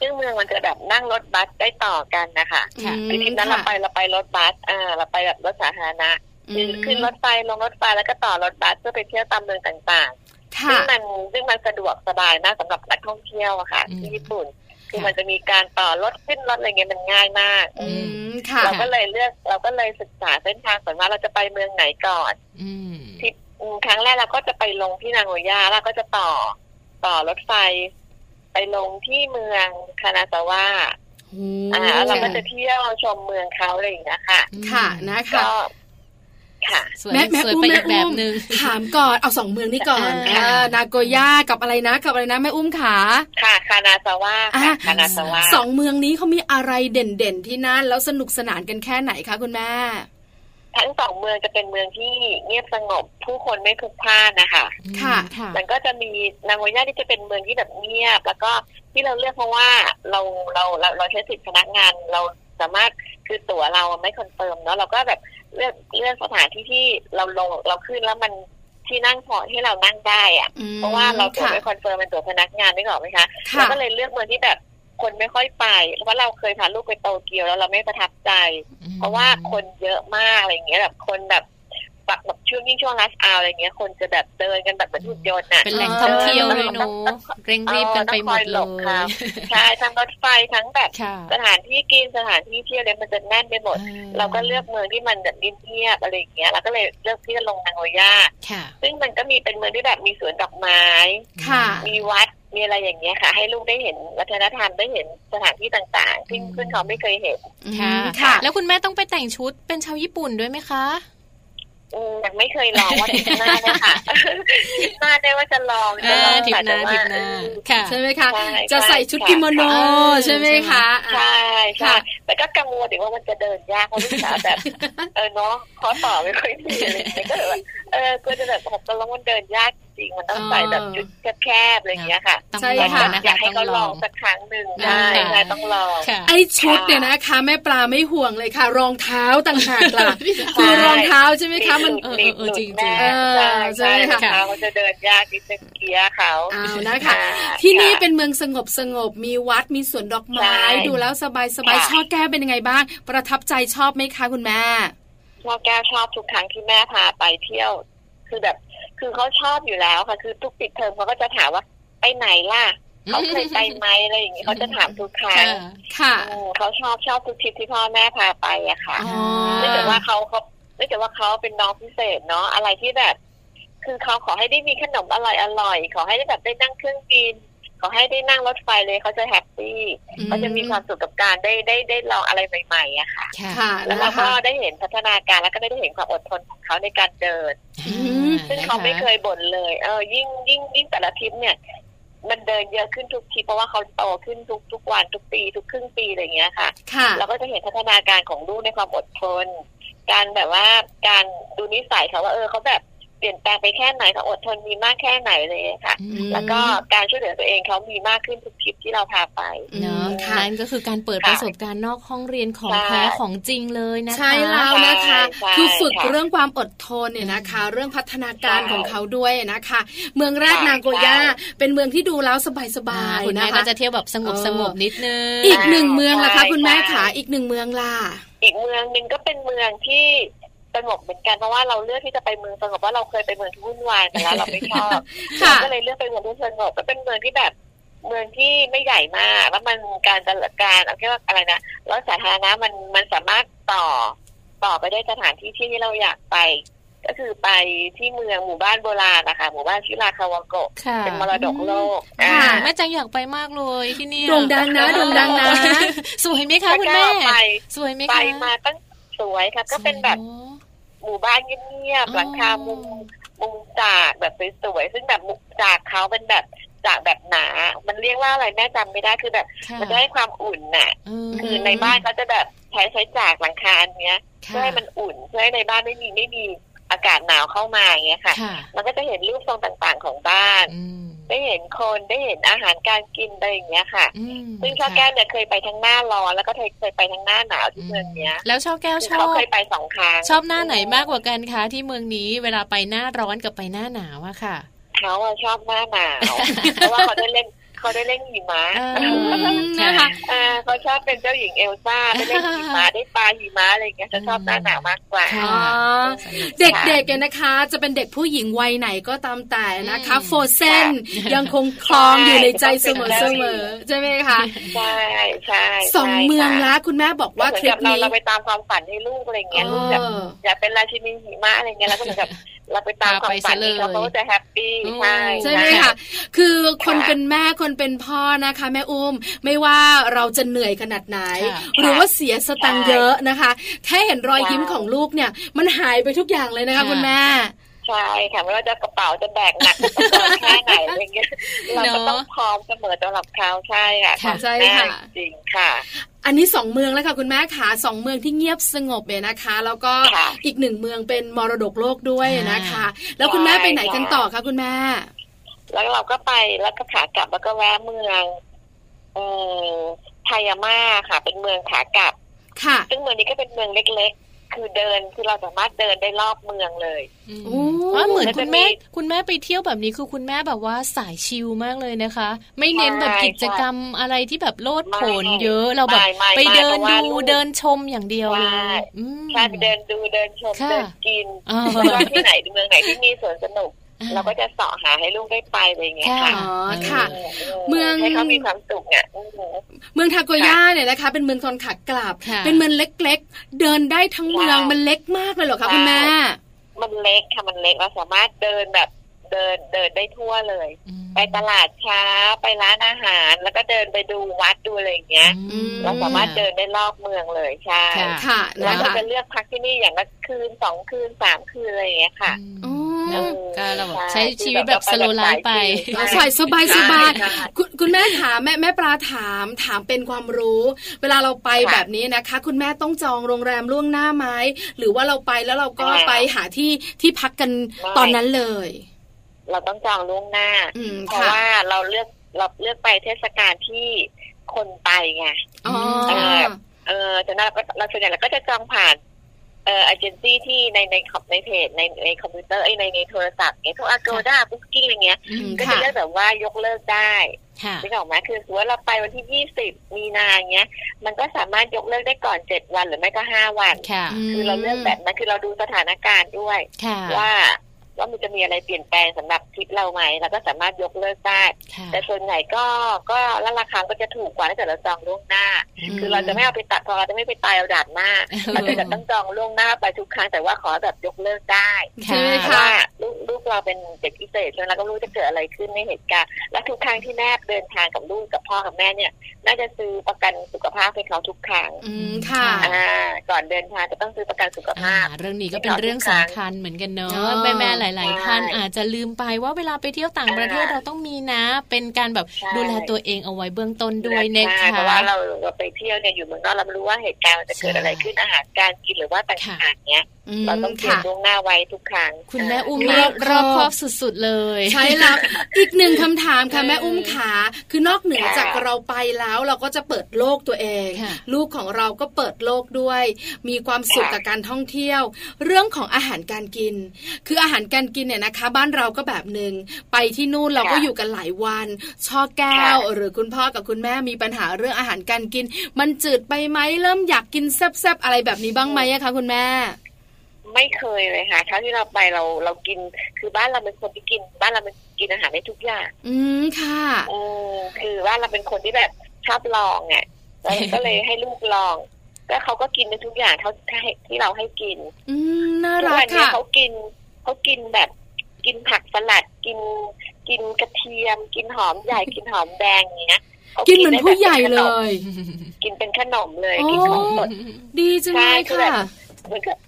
ซึ่งเมืองมันจะแบบนั่งรถบัสได้ต่อกันนะคะทีนี้นั้นเราไปเราไปรถบัสอ่าเราไปแบบรถสาธารณะคือขึ้นรถไฟลงรถไฟแล้วก็ต่อรถบัสเพื่อไปเที่ยวตามเมืองต่างๆ ซึ่งมันซึ่งมันสะดวกสบายมากสำหรับนักท่องเที่ยวอะค่ะ ที่ญี่ปุ่นคือมันจะมีการต่อรถขึ้นรถอะไรเงี้ยมันง่ายมากเราก็เลยเลือกเราก็เลยศึกษาเส้นทางก่อนว่าเราจะไปเมืองไหนก่อนที่ครั้งแรกเราก็จะไปลงที่นางโอยาแล้วก็จะต่อต่อรถไฟ ไปลงที่เมืองคานาซาวะอ่าเราก็จะเที่ยวชมเมืองเขาอะไรอย่างเงี้ยค่ะ ค่ะนะคะ ค่ะแม่แม่อุ้มแม่แบบนึงถามก่อนเอาสองเมืองนี้ก่อนนาโกย่ากับอะไรนะกับอะไรนะแม่อุ้มขาค่ะคานาซาวะคานาซาวะสองเมืองนี้เขามีอะไรเด่นๆที่นั่นแล้วสนุกสนานกันแค่ไหนคะคุณแม่ทั้งสองเมืองจะเป็นเมืองที่เงียบสงบผู้คนไม่พลุกพล่านนะคะค่ะ มันก็จะมีนาโกย่าที่จะเป็นเมืองที่แบบเงียบ แล้วก็ที่เราเลือกเพราะว่าเราเราเราเราใช้สิทธิพนักงานเราสามารถคือตั๋วเราไม่ confirm เนาะเราก็แบบ เลือกเลือกสถานที่ที่เราลงเราขึ้นแล้วมันที่นั่งพอที่เรานั่งได้อะเพราะว่าเราตั๋วไม่ confirm เป็นตั๋วพนักงานไม่หรอกไหมคะเราก็เลยเลือกเมืองที่แบบคนไม่ค่อยไป เพราะเราเคยพาลูกไปโตเกียวแล้วเราไม่ประทับใจ เพราะว่าคนเยอะมากอะไรเงี้ยแบบคนแบบ แบบแบบช่วงยิ่งช่วงรัสอาอะไรเงี้ย คนจะแบบเดินกันแบบเหมือนหุ่นยนต์อะเป็นแหล่งท่องเที่ยวเลยเนาะเร่งรีบกันไปหมดเลยใช่ทั้งรถไฟทั้งแบบสถานที่กินสถานที่เที่ยวเลยมันจะแน่นไปหมด เราก็เลือกเมืองที่มันแบบเงียบอะไรเงี้ยเราก็เลยเลือกที่จะลงนางโอย่าซึ่งมันก็มีเป็นเมืองที่แบบมีสวนดอกไม้มีวัดมีอะไรอย่างเงี้ยค่ะ ให้ลูกได้เห็นวัฒนธรรมได้เห็นสถานที่ต่างๆที่เพื่อนเขาไม่เคยเห็นค่ะ แล้วคุณแม่ต้องไปแต่งชุดเป็นชาวญี่ปุ่นด้วยไหมคะ ยังไม่เคยลองว่าทิปหน้านะคะทิปหน้าได้ว่าจะลองจะลองทิปหน้าทิปหน้าค่ะใช่ไหมคะจะใส่ชุดกิโมโนใช่ไหมคะใช่ใช่แต่ก็กังวลถึงว่ามันจะเดินยากเพราะลูกสาวแบบเออเนาะข้อต่อไม่ค่อยดีอะไรก็เลยว่าเออก็จะแบบผมก็ลองมันเดินยาก จริงมันต้องใส่แบบชุดแคบๆอะไรอย่างเงี้ยค่ะใช่ค่ะอยากให้เขาลองสักครั้งหนึ่งได้ใช่ต้องลองไอชุดเนี่ยนะคะ แม่ปลาไม่ห่วงเลยค่ะ รองเท้าต่างหากล่ะคือรองเท้าใช่ไหมคะมันเออจริงจริงใช่ค่ะเขาจะเดินยากนิดนึงเกียร์เขาเอานะคะที่นี่เป็นเมืองสงบสงบมีวัดมีสวนดอกไม้ดูแล้วสบายสบายชอบแก้เป็นยังไงบ้าง ประทับใจชอบไหมคะคุณแม่ชอบแก้ชอบทุกครั้งที่แม่พาไปเที่ยว คือแบบ คือเขาชอบอยู่แล้วค่ะ คือทุกปิดเทอมเขาก็จะถามว่าไปไหนล่ะเขาเคยไปไหมอะไรอย่างนี้เขาจะถามทุกครั้งค่ะเขาชอบชอบทุกทริปที่พ่อแม่พาไปอะค่ะเนื่องจากว่าเขาเขาเนื่องจากว่าเขาเป็นน้องพิเศษเนาะอะไรที่แบบ คือเขาขอให้ได้มีขนมอร่อยอร่อยขอให้ได้แบบได้นั่งเครื่องบินข อให้ได้นั่งรถไฟเลยเขาจะแฮปปี้เขาจะมีความสุขกับการได้ได้ได้ลองอะไรใหม่ๆอะค่ะ แล้วเราก็ได้เห็นพัฒนาการแล้วก็ได้เห็นความอดทนของเขาในการเดินซึ่งเขาไม่เคยบ่นเลย เออยิ่งยิ่งยิ่งแต่ละทริปเนี่ยมันเดินเยอะขึ้นทุกทีเพราะว่าเขาโตขึ้นทุกทุกวันทุกปี ทุกครึ่งปีอะไรอย่างเงี้ยค่ะ เราก็จะเห็นพัฒนาการของลูกในความอดทน การแบบว่าการดูนิสัยเขาว่าเออเขาแบบ ปลี่ยนแปลงไปแค่ไหนเขาอดทนมีมากแค่ไหนเลยค่ะ แล้วก็การช่วยเหลือตัวเองเขามีมากขึ้นทุกทริปที่เราพาไปเนาะนั่นก็คือการเปิดประสบการณ์นอกห้องเรียนของแท้ของจริงเลยนะคะใช่แล้วนะคะคือฝึกเรื่องความอดทนเนี่ยนะคะ เรื่องพัฒนาการของเขาด้วยนะคะ เมืองแรกนางโกย่าเป็นเมืองที่ดูแล้วสบายๆนะคะจะเที่ยวแบบสงบสงบนิดนึงอีกหนึ่งเมืองล่ะคะ คุณแม่ขาอีกหนึ่งเมืองล่ะอีกเมืองหนึ่งก็เป็นเมืองที่ สงบเหมือนกันเพราะว่าเราเลือกที่จะไปเมืองสงบว่าเราเคยไปเมืองที่วุ่นวายมาแล้วเราไม่ชอบก็เลยเลือกไปเมืองที่สงบก็เป็นเมืองที่แบบเมืองที่ไม่ใหญ่มากแล้วมันการจัดการเอาแค่ว่าอะไรนะรถสาธารณะมันมันสามารถต่อต่อไปได้สถานที่ที่เราอยากไป ก็คือไปที่เมืองหมู่บ้านโบราณนะคะหมู่บ้านชิราคาวาโกะเป็นมรดกโลกแม่จังอยากไปมากเลยที่นี่โด่งดังนะโด่งดังนะ สวยไหมคะคุณแม่สวยไหมคะไปมาตั้งสวยค่ะก็เป็นแบบ หมู่บ้านเงียบๆหลังคามุมมุมจากแบบสวยๆซึ่งแบบมุมจากเขาเป็นแบบจากแบบหนา มันเรียกว่าอะไรแม่จำไม่ได้คือแบบ มันจะให้ความอุ่นน่ะ คือในบ้านเขาจะแบบใช้ใช้จากหลังคาอันเนี้ยเพื่อให้มันอุ่นเพื่อให้ในบ้านไม่มีไม่มี อากาศหนาวเข้ามาอย่างเงี้ยค่ะ มันก็จะเห็นรูปทรงต่างๆของบ้าน ได้เห็นคนได้เห็นอาหารการกินอะไรอย่างเงี้ยค่ะ ซึ่งช่อแก้วเนี่ยเคยไปทั้งหน้าร้อนแล้วก็เคยไปทั้งหน้าหนาวที่เมืองเนี้ย แล้วช่อแก้วชอบเขาเคยไปสองครั้งชอบหน้าไหนมากกว่ากันคะที่เมืองนี้เวลาไปหน้าร้อนกับไปหน้าหนาวอะค่ะเขาชอบหน้าหนาวเพราะว่าเขาได้เล่น เขาได้เล่นหิมะนะคะเขาชอบเป็นเจ้าหญิงเอลซ่าได้เล่นหิมะได้ปลาหิมะอะไรเงี้ยจะชอบหน้าหนาวมากกว่าเด็กๆนะคะ จะเป็นเด็กผู้หญิงวัยไหนก็ตามแต่นะคะโฟเซนยังคงคลองอยู่ในใจเสมอเสมอใช่ไหมคะใช่ใช่สองเมืองละคุณแม่บอกว่าทริปนี้เราไปตามความฝันให้ลูกอะไรเงี้ยลูกแบบอยากเป็นราชินีหิมะอะไรเงี้ยแล้วก็เหมือนกับเราไปตามความฝันที่เขาจะแฮปปี้ใช่ใช่ไหมคะคือคนเป็นแม่คนเป็นพ่อนะคะ แม่อุ้มไม่ว่าเราจะเหนื่อยขนาดไหน หรือว่าเสียสตังเยอะนะคะ แค่เห็นรอยยิ้มของลูกเนี่ย มันหายไปทุกอย่างเลยนะคะคุณแม่ใช่ค่ะไม่ว่าจะกระเป๋าจะแบกหนักแค่ไหนอะไรเงี้ยเราก็ต้องพร้อมเสมอสำหรับเขาใช่ค่ะใช่ค่ะจริงค่ะ อันนี้สองเมืองแล้วค่ะคุณแม่ขาสองเมืองที่เงียบสงบเลยนะคะ แล้วก็อีกหนึ่งเมืองเป็นมรดกโลกด้วยนะคะ แล้วคุณแม่ไปไหนกันต่อคะคุณแม่ แล้วเราก็ไปแล้วก็ขากลับแล้วก็แวะเมืองเออไทยาม่าค่ะ เป็นเมืองขากลับค่ะ ซึ่งเมืองนี้ก็เป็นเมืองเล็ก คือเดินคือเราสามารถเดินได้รอบเมืองเลยโอ้เหมือนคุณแม่คุณแม่ไปเที่ยวแบบนี้คือคุณแม่แบบว่าสายชิลมากเลยนะคะ ไม่เน้นแบบกิจกรรมอะไรที่แบบโลดโผนเยอะเราแบบไปเดินดูเดินชมอย่างเดียวเลยใช่เดินดูเดินชมเดินกินว่าที่ไหนเมืองไหนที่มีสวนสนุก เราก็จะเสาะหาให้ลูกได้ไปอะไรเงี้ยค่ะอ๋อค่ะ เมืองให้เขามีความสุขเนี่ยเมืองทาโกย่าเนี่ยนะคะ เป็นเมืองตอนขากลับ เป็นเมืองเล็ก ๆ เดินได้ทั้งเมืองมันเล็กมากเลยเหรอคะคุณแม่มันเล็กค่ะมันเล็กเราสามารถเดินแบบเดินเดินได้ทั่วเลย ไปตลาดเช้าไปร้านอาหาร แล้วก็เดินไปดูวัดดูอะไรอย่างเงี้ยเราสามารถเดินได้รอบเมืองเลยใช่ค่ะแล้วก็จะเลือกพักที่นี่อย่างละคืนสองคืนสามคืนอะไรอย่างเงี้ยค่ะ ก็เราแบบใช้ชีวิตแบบสโลไลฟ์ไปใส่สบายสบายคุณคุณแม่ถามแม่แม่ปลาถามถามเป็นความรู้ เวลาเราไปแบบนี้นะคะ คุณแม่ต้องจองโรงแรมล่วงหน้าไหมหรือว่าเราไปแล้วเราก็ไปหาที่ที่พักกันตอนนั้นเลย เราต้องจองล่วงหน้าเพราะว่าเราเลือกเราเลือกไปเทศกาลที่คนไปไงเออเออแต่นั้นเราก็เราส่วนใหญ่เราก็จะจองผ่าน เอ่อเอเจนซี่ที่ในในในเพจในในคอมพิวเตอร์ไอในในโทรศัพท์เงี้ยพวกอากูด้าบุ๊กิ้งอะไรเงี้ย ก็จะเลือกแบบว่ายกเลิกได้ไม่ออกไหมคือสมมติเราไปวันที่ยี่สิบมีนาเงี้ย มันก็สามารถยกเลิกได้ก่อนเจ็ดวันหรือไม่ก็ห้าวัน คือเราเลือกแบบนั้นคือเราดูสถานการณ์ด้วยว่า ว่ามันจะมีอะไรเปลี่ยนแปลงสำหรับทริปเราไหมเราก็สามารถยกเลิกได้ แต่ส่วนใหญ่ก็ก็แล้วราคาก็จะถูกกว่าถ้าเกิดเราจองล่วงหน้า คือเราจะไม่เอาไปตัดพอเราจะไม่ไปตายเอาดัดหน้าเราจะต้องจองล่วงหน้าไปทุกครั้งแต่ว่าขอแบบยกเลิกได้ใช่ค่ะลูกลูกเราเป็นเด็กพิเศษฉะนั้นเราก็รู้จะเกิดอะไรขึ้นในเหตุการณ์และทุกครั้งที่แม่เดินทางกับลูกกับพ่อกับแม่เนี่ย น่าจะซื้อประกันสุขภาพให้เขาทุกครั้งอืมค่ะก่อนเดินทางจะต้องซื้อประกันสุขภาพ เรื่องนี้ก็เป็นเรื่องสำคัญเหมือนกันเนาะแม่แม่หลาย ๆ ท่านอาจจะลืมไปว่าเวลาไปเที่ยวต่างประเทศเราต้องมีนะ เป็นการแบบดูแลตัวเองเอาไว้เบื้องต้นด้วยนะคะเพราะว่าเราเราไปเที่ยวเนี่ยอยู่เมืองนอกเราไม่รู้ว่าเหตุการณ์มันจะเกิดอะไรขึ้นอาหารการกินหรือว่าต่างๆเนี้ยเราต้องเตรียมล่วงหน้าไว้ทุกครั้งคุณแม่อุ้มรอบรอบครอบสุด ๆ เลย ใช่แล้วอีกหนึ่งคำถามค่ะแม่อุ้มขาคือนอกเหนือจากเราไปแล้วเราก็จะเปิดโลกตัวเอง ลูกของเราก็เปิดโลกด้วย มีความสุขกับการท่องเที่ยว เรื่องของอาหารการกิน คืออาหารการกินเนี่ยนะคะ บ้านเราก็แบบหนึ่งไปที่นู่นเราก็อยู่กันหลายวันช่อแก้ว หรือคุณพ่อกับคุณแม่มีปัญหาเรื่องอาหารการกิน มันจืดไปไหมเริ่มอยากกินแซ่บๆอะไรแบบนี้บ้างไหมคะคุณแม่ไม่เคยเลยค่ะเท่าที่เราไปเราเรากินคือบ้านเราเป็นคนที่กิน บ้านเราเป็นกินอาหารได้ทุกอย่าง อืมค่ะอืมคือบ้านเราเป็นคนที่แบบชอบลองไงแล้วก็เลยให้ลูกลอง ก็เขาก็กินได้ทุกอย่างเท่าที่เราให้กิน อืมน่ารักค่ะเขากิน เขากินแบบกินผักสลัดกินกินกระเทียม กินหอมใหญ่กินหอมแดงอย่างเงี้ยกินเหมือนผู้ใหญ่เลย กินเป็นขนมเลยกินของสดดีจังเลยค่ะ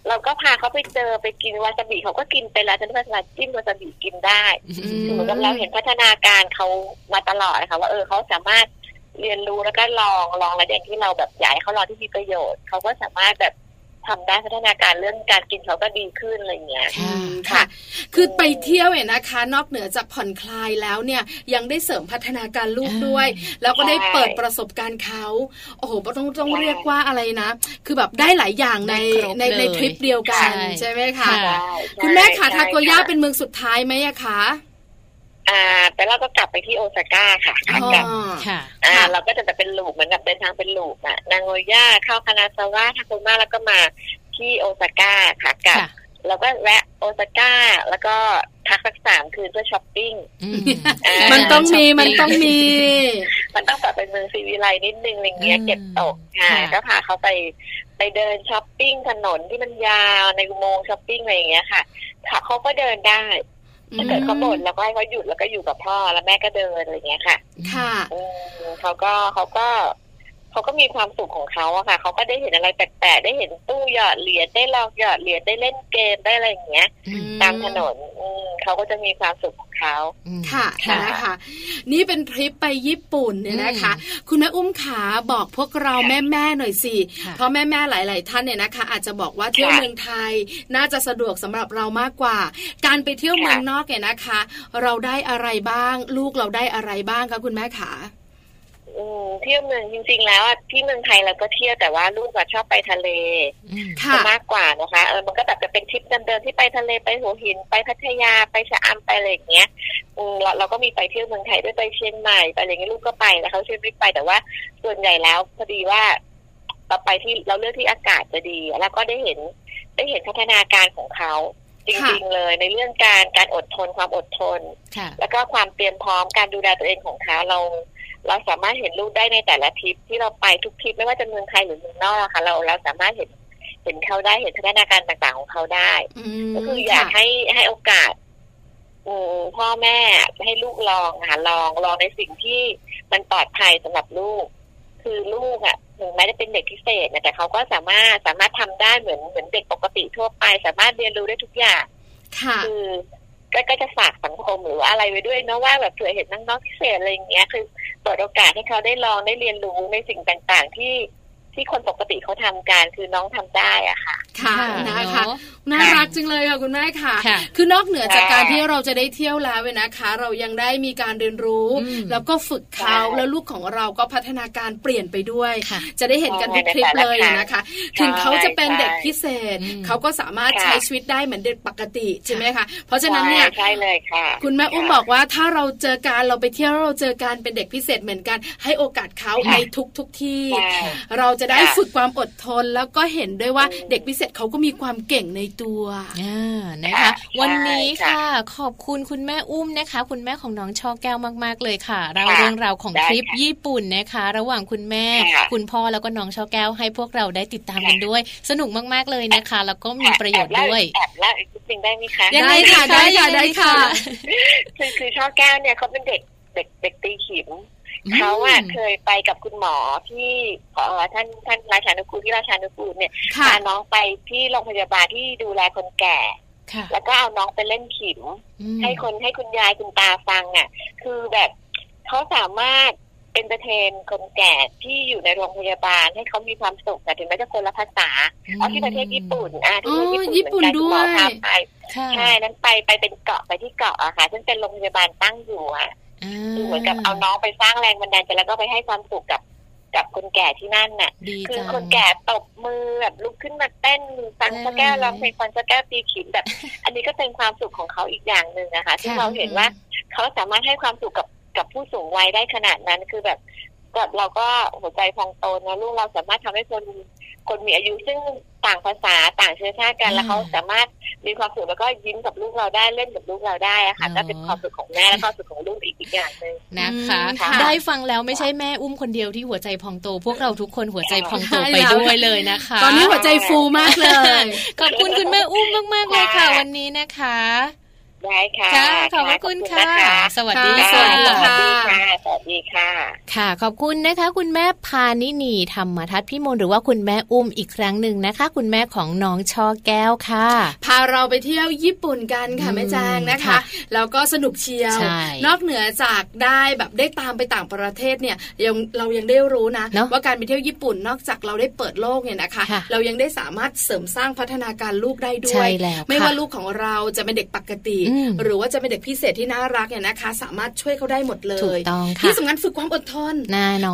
เราก็พาเขาไปเจอไปกินวาซาบิเขาก็กินไปแล้วจนภาษาจิ้มวาซาบิกินได้เหมือนกับเราเห็นพัฒนาการเขามาตลอดนะคะว่าเออเขาสามารถเรียนรู้แล้วก็ลองลองอะไรอย่างที่เราแบบอยากให้เขาลองที่มีประโยชน์เขาก็สามารถแบบ ททำได้พัฒนาการเรื่องการกินเขาก็ดีขึ้นอะไรเงี้ยค่ะ คือไปเที่ยวเนี่ยนะคะ นอกเหนือจากผ่อนคลายแล้วเนี่ยยังได้เสริมพัฒนาการลูกด้วย แล้วก็ได้เปิดประสบการณ์เขาโอ้โหต้องต้องเรียกว่าอะไรนะ คือแบบได้หลายอย่างในในในทริปเดียวกันใช่ไหมคะคุณแม่ขาทาโกย่าเป็นเมืองสุดท้ายไหมอะคะ อ่าแต่เราก็กลับไปที่โอซาก้าค่ะกลับค่ะ อ่า เราก็จะแบบเป็นลูปเหมือนกับเดินทางเป็นลูปอะนางโอย่าเข้าคานาซาวะทาโกมาแล้วก็มาที่โอซาก้าค่ะกลับเราก็แวะโอซาก้าแล้วก็พักสักสามคืนเพื่อช้อปปิ้งมันต้องมีมันต้องมี มันต้องแบบเป็นเมืองซีวิไลนิดนึงอะไรเงี้ยเก็บตกค่ะก็พาเขาไปไปเดินช้อปปิ้งถนนที่มันยาวในอุโมงค์ช้อปปิ้งอะไรอย่างเงี้ยค่ะเขาก็เดินได้ ถ้าเกิดเขาบ่นแล้วก็ให้เขาหยุดแล้วก็อยู่กับพ่อแล้วแม่ก็เดินอะไรเงี้ยค่ะ ค่ะเขาก็เขาก็ เขาก็มีความสุขของเขาอะค่ะเขาก็ได้เห็นอะไรแปลกๆได้เห็นตู้หยอดเหรียญได้ลองหยอดเหรียญได้เล่นเกมได้อะไรอย่างเงี้ย ตามถนนเขาก็จะมีความสุขของเขาค่ะนะคะนี่เป็นทริปไปญี่ปุ่นเนี่ยนะคะ คุณแม่อุ้มขาบอกพวกเราแม่แม่หน่อยสิเพราะแม่แม่หลาย ๆ ท่านเนี่ยนะคะ อาจจะบอกว่าเที่ยวเมืองไทยน่าจะสะดวกสำหรับเรามากกว่า การไปเที่ยวเมืองนอกเนี่ยนะคะ เราได้อะไรบ้าง ลูกเราได้อะไรบ้างคะคุณแม่ขา เที่ยวเมืองจริง ๆ แล้วที่เมืองไทยเราก็เที่ยวแต่ว่าลูกชอบไปทะเลมากกว่านะคะเออมันก็แบบจะเป็นทริปเดิมๆที่ไปทะเลไปหัวหินไปพัทยาไปชะอำไปอะไรอย่างเงี้ยเราเราก็มีไปเที่ยวเมืองไทยด้วยไปเชียงใหม่ไปอะไรเงี้ยลูกก็ไปแล้วเขาเชิญไม่ไปแต่ว่าส่วนใหญ่แล้วพอดีว่าเราไปที่เราเลือกที่อากาศจะดี แล้วก็ได้เห็นได้เห็นพัฒนาการของเขาจริงๆเลยในเรื่องการการอดทนความอดทน แล้วก็ความเตรียมพร้อมการดูแลตัวเองของเขาเรา เราสามารถเห็นลูกได้ในแต่ละทริปที่เราไปทุกทริปไม่ว่าจะเมืองไทยหรือเมืองนอกค่ะ เราเราสามารถเห็นเห็นเขาได้เห็นพัฒนาการต่างๆของเขาได้ก็คืออยากให้ให้โอกาสพ่อแม่ให้ลูกลองค่ะลองลองในสิ่งที่มันปลอดภัยสำหรับลูก คือลูกอะถึงแม้จะเป็นเด็กพิเศษแต่เขาก็สามารถสามารถทำได้เหมือนเหมือนเด็กปกติทั่วไป สามารถเรียนรู้ได้ทุกอย่างคือก็จะฝากสังคมหรืออะไรไว้ด้วยนะว่าแบบเผื่อเห็นน้องๆพิเศษอะไรอย่างเงี้ย คือ เปิดโอกาสให้เขาได้ลองได้เรียนรู้ในสิ่งต่างๆ ที่ ที่คนปกติเขาทำการคือน้องทำได้อะค่ะ ค่ะนะคะน่ารักจังเลยค่ะคุณแม่ค่ะ คือนอกเหนือจากการที่เราจะได้เที่ยวแล้วเนะคะ เรายังได้มีการเรียนรู้ แล้วก็ฝึกเขาแล้วลูกของเราก็พัฒนาการเปลี่ยนไปด้วย จะได้เห็นกันทุกคลิปเลยนะคะ ถึงเขาจะเป็นเด็กพิเศษ เขาก็สามารถใช้ชีวิตได้เหมือนเด็กปกติใช่ไหมคะเพราะฉะนั้นเนี่ยใช่เลยค่ะคุณแม่อุ้มบอกว่าถ้าเราเจอการเราไปเที่ยวเราเจอการเป็นเด็กพิเศษเหมือนกัน ให้โอกาสเขาในทุกทุกที่ เราจะได้ฝึกความอดทนแล้วก็เห็นด้วยว่าเด็กพิเศษเขาก็มีความเก่งในตัวอ่านะคะ วันนี้ค่ะ ขอบคุณคุณแม่อุ้มนะคะ คุณแม่ของน้องช่อแก้วมากๆเลยค่ะ เราเรื่องราวของทริปญี่ปุ่นนะคะ ระหว่างคุณแม่ คุณพ่อแล้วก็น้องช่อแก้วให้พวกเราได้ติดตามกันด้วย สนุกมากๆเลยนะคะ แล้วก็มีประโยชน์ด้วยแอบแล้วอีกสิ่งได้ไหมคะได้ค่ะได้ค่ะได้ค่ะคือคือช่อแก้วเนี่ยเขาเป็นเด็กเด็กเด็กตีขิม เขาอะเคยไปกับคุณหมอที่ท่านท่านราชานุกูลที่ราชานุกูลเนี่ยพาน้องไปที่โรงพยาบาลที่ดูแลคนแก่แล้วก็เอาน้องไปเล่นขิม ให้คนให้คุณยายคุณตาฟังอะ คือแบบเขาสามารถเป็นประเทนคนแก่ที่อยู่ในโรงพยาบาลให้เขามีความสุขแต่ถึงแม้จะคนละภาษาเอาที่ประเทศญี่ปุ่นอะที่ประเทศญี่ปุ่นเหมือนกันคุณหมอพาไปใช่นั้นไปไปเป็นเกาะไปที่เกาะอะค่ะซึ่งเป็นโรงพยาบาลตั้งอยู่อะ คือเหมือนกับเอาน้องไปสร้างแรงบันดาลใจแล้วก็ไปให้ความสุขกับกับคนแก่ที่นั่นน่ะ คือคนแก่ตบมือแบบลุกขึ้นมาเต้นฟังสแก้วร้องเพลงฟังสแก้วตีขิมแบบ อันนี้ก็เป็นความสุขของเขาอีกอย่างหนึ่งนะคะ ที่เราเห็นว่าเขาสามารถให้ความสุขกับกับผู้สูงวัยได้ขนาดนั้นคือแบบแบบเราก็หัวใจพองโตนะลูกเราสามารถทำให้คน คนมีอายุซึ่งต่างภาษาต่างเชื้อชาติกันแล้วเขาสามารถมีความสุขแล้วก็ยิ้มกับลูกเราได้เล่นกับลูกเราได้อะค่ะก็เป็นความสุขของแม่และความสุขของลูกอีกอีกอย่างหนึ่งนะคะ ได้ฟังแล้วไม่ใช่แม่อุ้มคนเดียวที่หัวใจพองโต พวกเราทุกคนหัวใจพองโตไปด้วยเลยนะคะ ตอนนี้หัวใจฟูมากเลย ขอบคุณคุณแม่อุ้มมากๆเลยค่ะ วันนี้นะคะ ได้ค่ะขอบคุณค่ะ สวัสดีสวัสดีค่ะ สวัสดีค่ะ ค่ะ ขอบคุณนะคะ คุณแม่พานินีธรรมทัศน์พิมลหรือว่าคุณแม่อุ้มอีกครั้งหนึ่งนะคะ คุณแม่ของน้องชอแก้วค่ะ พาเราไปเที่ยวญี่ปุ่นกันค่ะแม่แจงนะคะแล้วก็สนุกเชียวนอกเหนือจากได้แบบได้ตามไปต่างประเทศเนี่ยยังเรายังได้รู้นะว่าการไปเที่ยวญี่ปุ่นนอกจากเราได้เปิดโลกเนี่ยนะคะ เรายังได้สามารถเสริมสร้างพัฒนาการลูกได้ด้วย ไม่ว่าลูกของเราจะเป็นเด็กปกติหรือว่าจะเป็นเด็กพิเศษที่น่ารักเนี่ยนะคะ สามารถช่วยเขาได้หมดเลยที่สำคัญฝึกความอดทน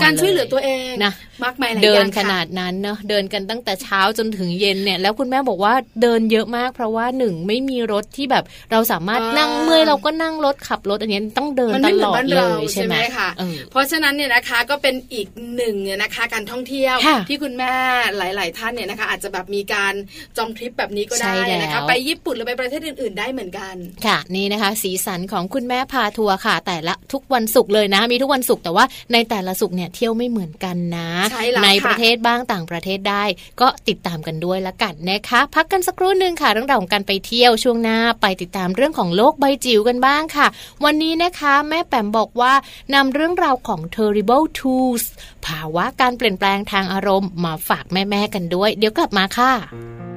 การช่วยเหลือตัวเองนะมากมายหลายอย่างเดินขนาดนั้นเนาะเดินกันตั้งแต่เช้าจนถึงเย็นเนี่ยแล้วคุณแม่บอกว่าเดินเยอะมาก เพราะว่าหนึ่งไม่มีรถที่แบบเราสามารถนั่งเมื่อยเราก็นั่งรถขับรถอันนี้ต้องเดินตลอดเลยใช่ไหมคะเพราะฉะนั้นเนี่ยนะคะก็เป็นอีกหนึ่งเนี่ยนะคะการท่องเที่ยวที่คุณแม่หลาย ๆ ท่านเนี่ยนะคะ อาจจะแบบมีการจองทริปแบบนี้ก็ได้นะคะไปญี่ปุ่นหรือไปประเทศอื่น ๆ ได้เหมือนกันค่ะนี่นะคะ สีสันของคุณแม่พาทัวร์ค่ะ แต่ละทุกวันศุกร์เลยนะ มีทุกวันศุกร์แต่ว่าในแต่ละศุกร์เนี่ยเที่ยวไม่เหมือนกันนะใในประเทศบ้างต่างประเทศได้ ก็ติดตามกันด้วยละกันนะคะ พักกันสักครู่หนึ่งค่ะเรื่องราวของการไปเที่ยวช่วงหน้าไปติดตามเรื่องของโลกใบจิ๋วกันบ้างค่ะ วันนี้นะคะแม่แปมบอกว่านำเรื่องราวของ terrible twos ภาวะการเปลี่ยนแปลงทางอารมณ์มาฝากแม่ๆกันด้วย เดี๋ยวกลับมาค่ะ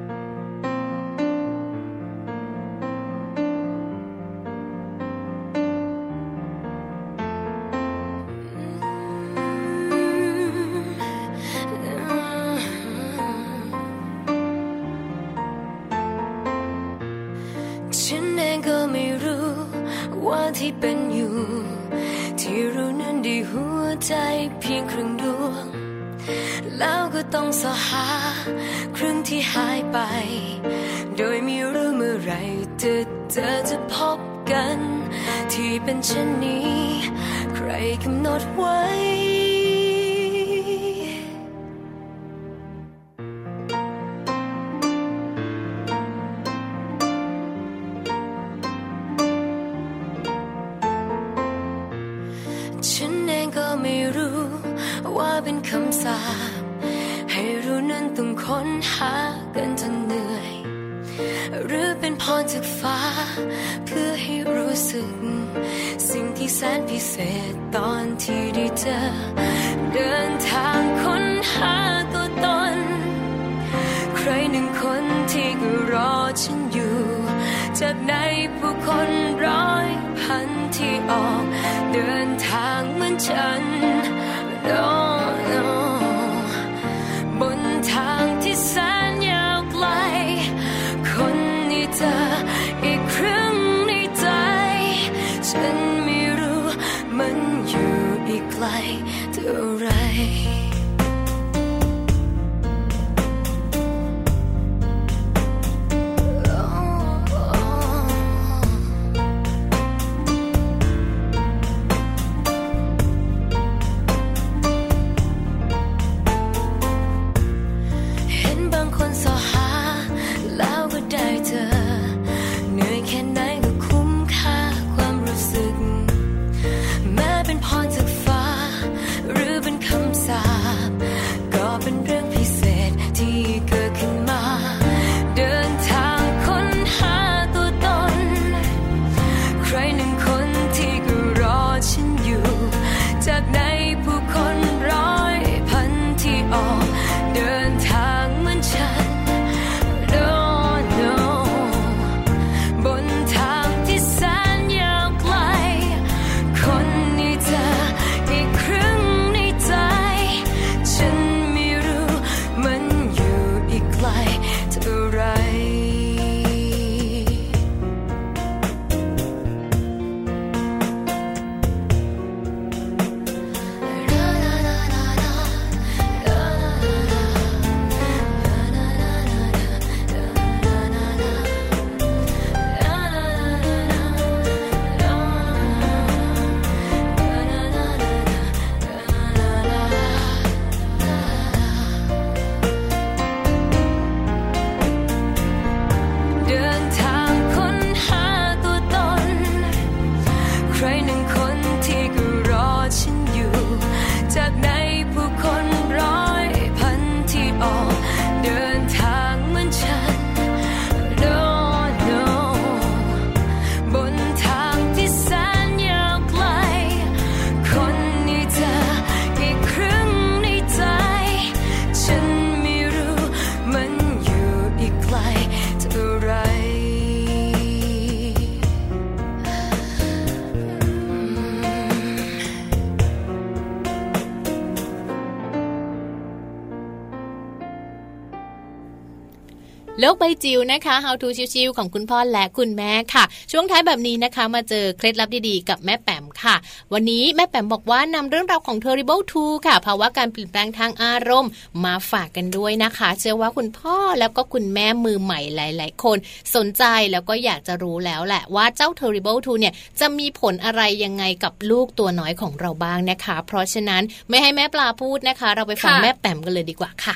ว่าที่เป็นอยู่ ที่รู้นั้นดีหัวใจเพียงครึ่งดวง แล้วก็ต้องสหาครึ่งที่หายไป โดยไม่รู้เมื่อไรเธอเธอจะพบกัน ที่เป็นเช่นนี้ ใครกำหนดไว้ ว่าเป็นค้นหากันจนเหนื่อย หรือเป็นพรจากฟ้า เพื่อให้รู้สึก สิ่งที่แสนพิเศษตอนที่ได้เจอ เดินทางค้นหาตัวตน ใครหนึ่งคนที่ก็รอฉันอยู่ จากในผู้คนร้อยพันที่ออก เดินทางเหมือนฉัน ลกใบจิ๋วนะคะ How to ชิวๆของคุณพ่อและคุณแม่ค่ะ ช่วงท้ายแบบนี้นะคะ มาเจอเคล็ดลับดีๆ กับแม่แปมค่ะ วันนี้แม่แปมบอกว่านำเรื่องราวของ Terrible Two ค่ะภาวะการเปลี่ยนแปลงทางอารมณ์ มาฝากกันด้วยนะคะ เชื่อว่าคุณพ่อแล้วก็คุณแม่มือใหม่หลาย ๆ คน สนใจแล้วก็อยากจะรู้แล้วแหละว่าเจ้า Terrible Two เนี่ยจะมีผลอะไรยังไงกับลูกตัวน้อยของเราบ้างนะคะ เพราะฉะนั้นไม่ให้แม่ปลาพูดนะคะ เราไปฟังแม่แปมกันเลยดีกว่าค่ะ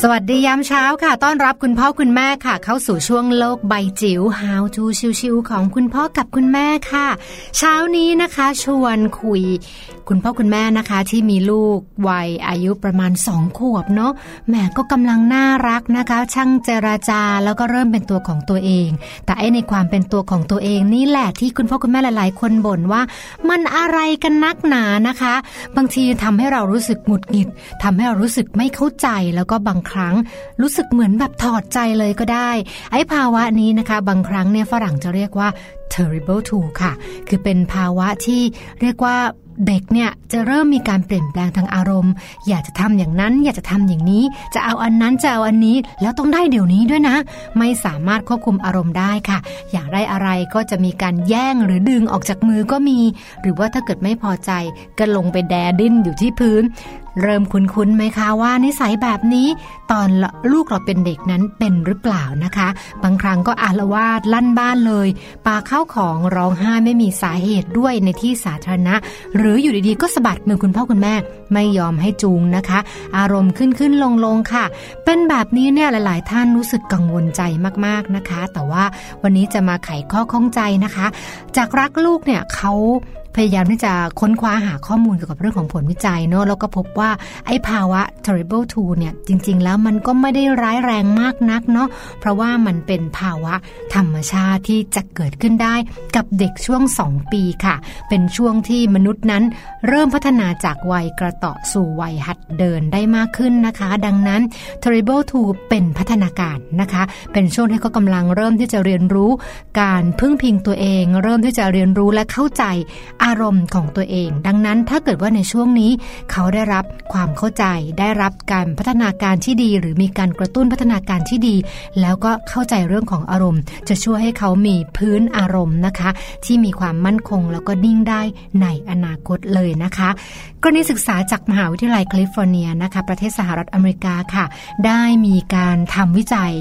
สวัสดียามเช้าค่ะ ต้อนรับคุณพ่อคุณแม่ค่ะ เข้าสู่ช่วงโลกใบจิ๋ว How to ชิวๆของคุณพ่อกับคุณแม่ค่ะ เช้านี้นะคะ ชวนคุย คุณพ่อคุณแม่นะคะ ที่มีลูกวัยอายุประมาณสองขวบเนาะแม่ก็กำลังน่ารักนะคะ ช่างเจราจาแล้วก็เริ่มเป็นตัวของตัวเอง แต่ไอในความเป็นตัวของตัวเองนี่แหละที่คุณพ่อคุณแม่หลาย ๆ คนบ่นว่า มันอะไรกันนักหนานะคะ บางทีทำให้เรารู้สึกหงุดหงิดทำให้เรารู้สึกไม่เข้าใจแล้วก็บางครั้ง รู้สึกเหมือนแบบถอดใจเลยก็ได้ ไอ้ภาวะนี้นะคะ บางครั้งเนี่ยฝรั่งจะเรียกว่า terrible two ค่ะ คือเป็นภาวะที่เรียกว่าเด็กเนี่ยจะเริ่มมีการเปลี่ยนแปลงทางอารมณ์ อยากจะทำอย่างนั้น อยากจะทำอย่างนี้ จะเอาอันนั้นจะเอาอันนี้ แล้วต้องได้เดี๋ยวนี้ด้วยนะ ไม่สามารถควบคุมอารมณ์ได้ค่ะ อยากได้อะไรก็จะมีการแย่งหรือดึงออกจากมือก็มี หรือว่าถ้าเกิดไม่พอใจก็ลงไปแดดิ้นอยู่ที่พื้น เริ่มคุ้นๆไหมคะว่านิสัยแบบนี้ตอนลูกเราเป็นเด็กนั้นเป็นหรือเปล่านะคะ บางครั้งก็อาละวาดลั่นบ้านเลยปาเข้าของร้องไห้ไม่มีสาเหตุด้วยในที่สาธารณะ หรืออยู่ดีๆก็สะบัดมือคุณพ่อคุณแม่ ไม่ยอมให้จูงนะคะ อารมณ์ขึ้นขึ้นลงลงค่ะ เป็นแบบนี้เนี่ยหลาย ๆ ท่านรู้สึกกังวลใจมากๆนะคะ แต่ว่าวันนี้จะมาไขข้อข้องใจนะคะ จากรักลูกเนี่ยเขา พยายามที่จะค้นคว้าหาข้อมูลเกี่ยวกับเรื่องของผลวิจัยเนาะแล้วก็พบว่าไอ้ภาวะ terrible two เนี่ยจริง ๆ แล้วมันก็ไม่ได้ร้ายแรงมากนักเนาะเพราะว่ามันเป็นภาวะธรรมชาติที่จะเกิดขึ้นได้กับเด็กช่วง 2 ปีค่ะ เป็นช่วงที่มนุษย์นั้นเริ่มพัฒนาจากวัยกระต่อสู่วัยหัดเดินได้มากขึ้นนะคะ ดังนั้น terrible two เป็นพัฒนาการนะคะ เป็นช่วงที่เขากำลังเริ่มที่จะเรียนรู้ การพึ่งพิงตัวเอง เริ่มที่จะเรียนรู้และเข้าใจอารมณ์ของตัวเอง ดังนั้นถ้าเกิดว่าในช่วงนี้ เขาได้รับความเข้าใจ ได้รับการพัฒนาการที่ดี หรือมีการกระตุ้นพัฒนาการที่ดี แล้วก็เข้าใจเรื่องของอารมณ์ จะช่วยให้เขามีพื้นอารมณ์นะคะ ที่มีความมั่นคงแล้วก็นิ่งได้ในอนาคตเลยนะคะกรณีศึกษาจากมหาวิทยาลัยแคลิฟอร์เนียนะคะ ประเทศสหรัฐอเมริกาค่ะ ได้มีการทำวิจัย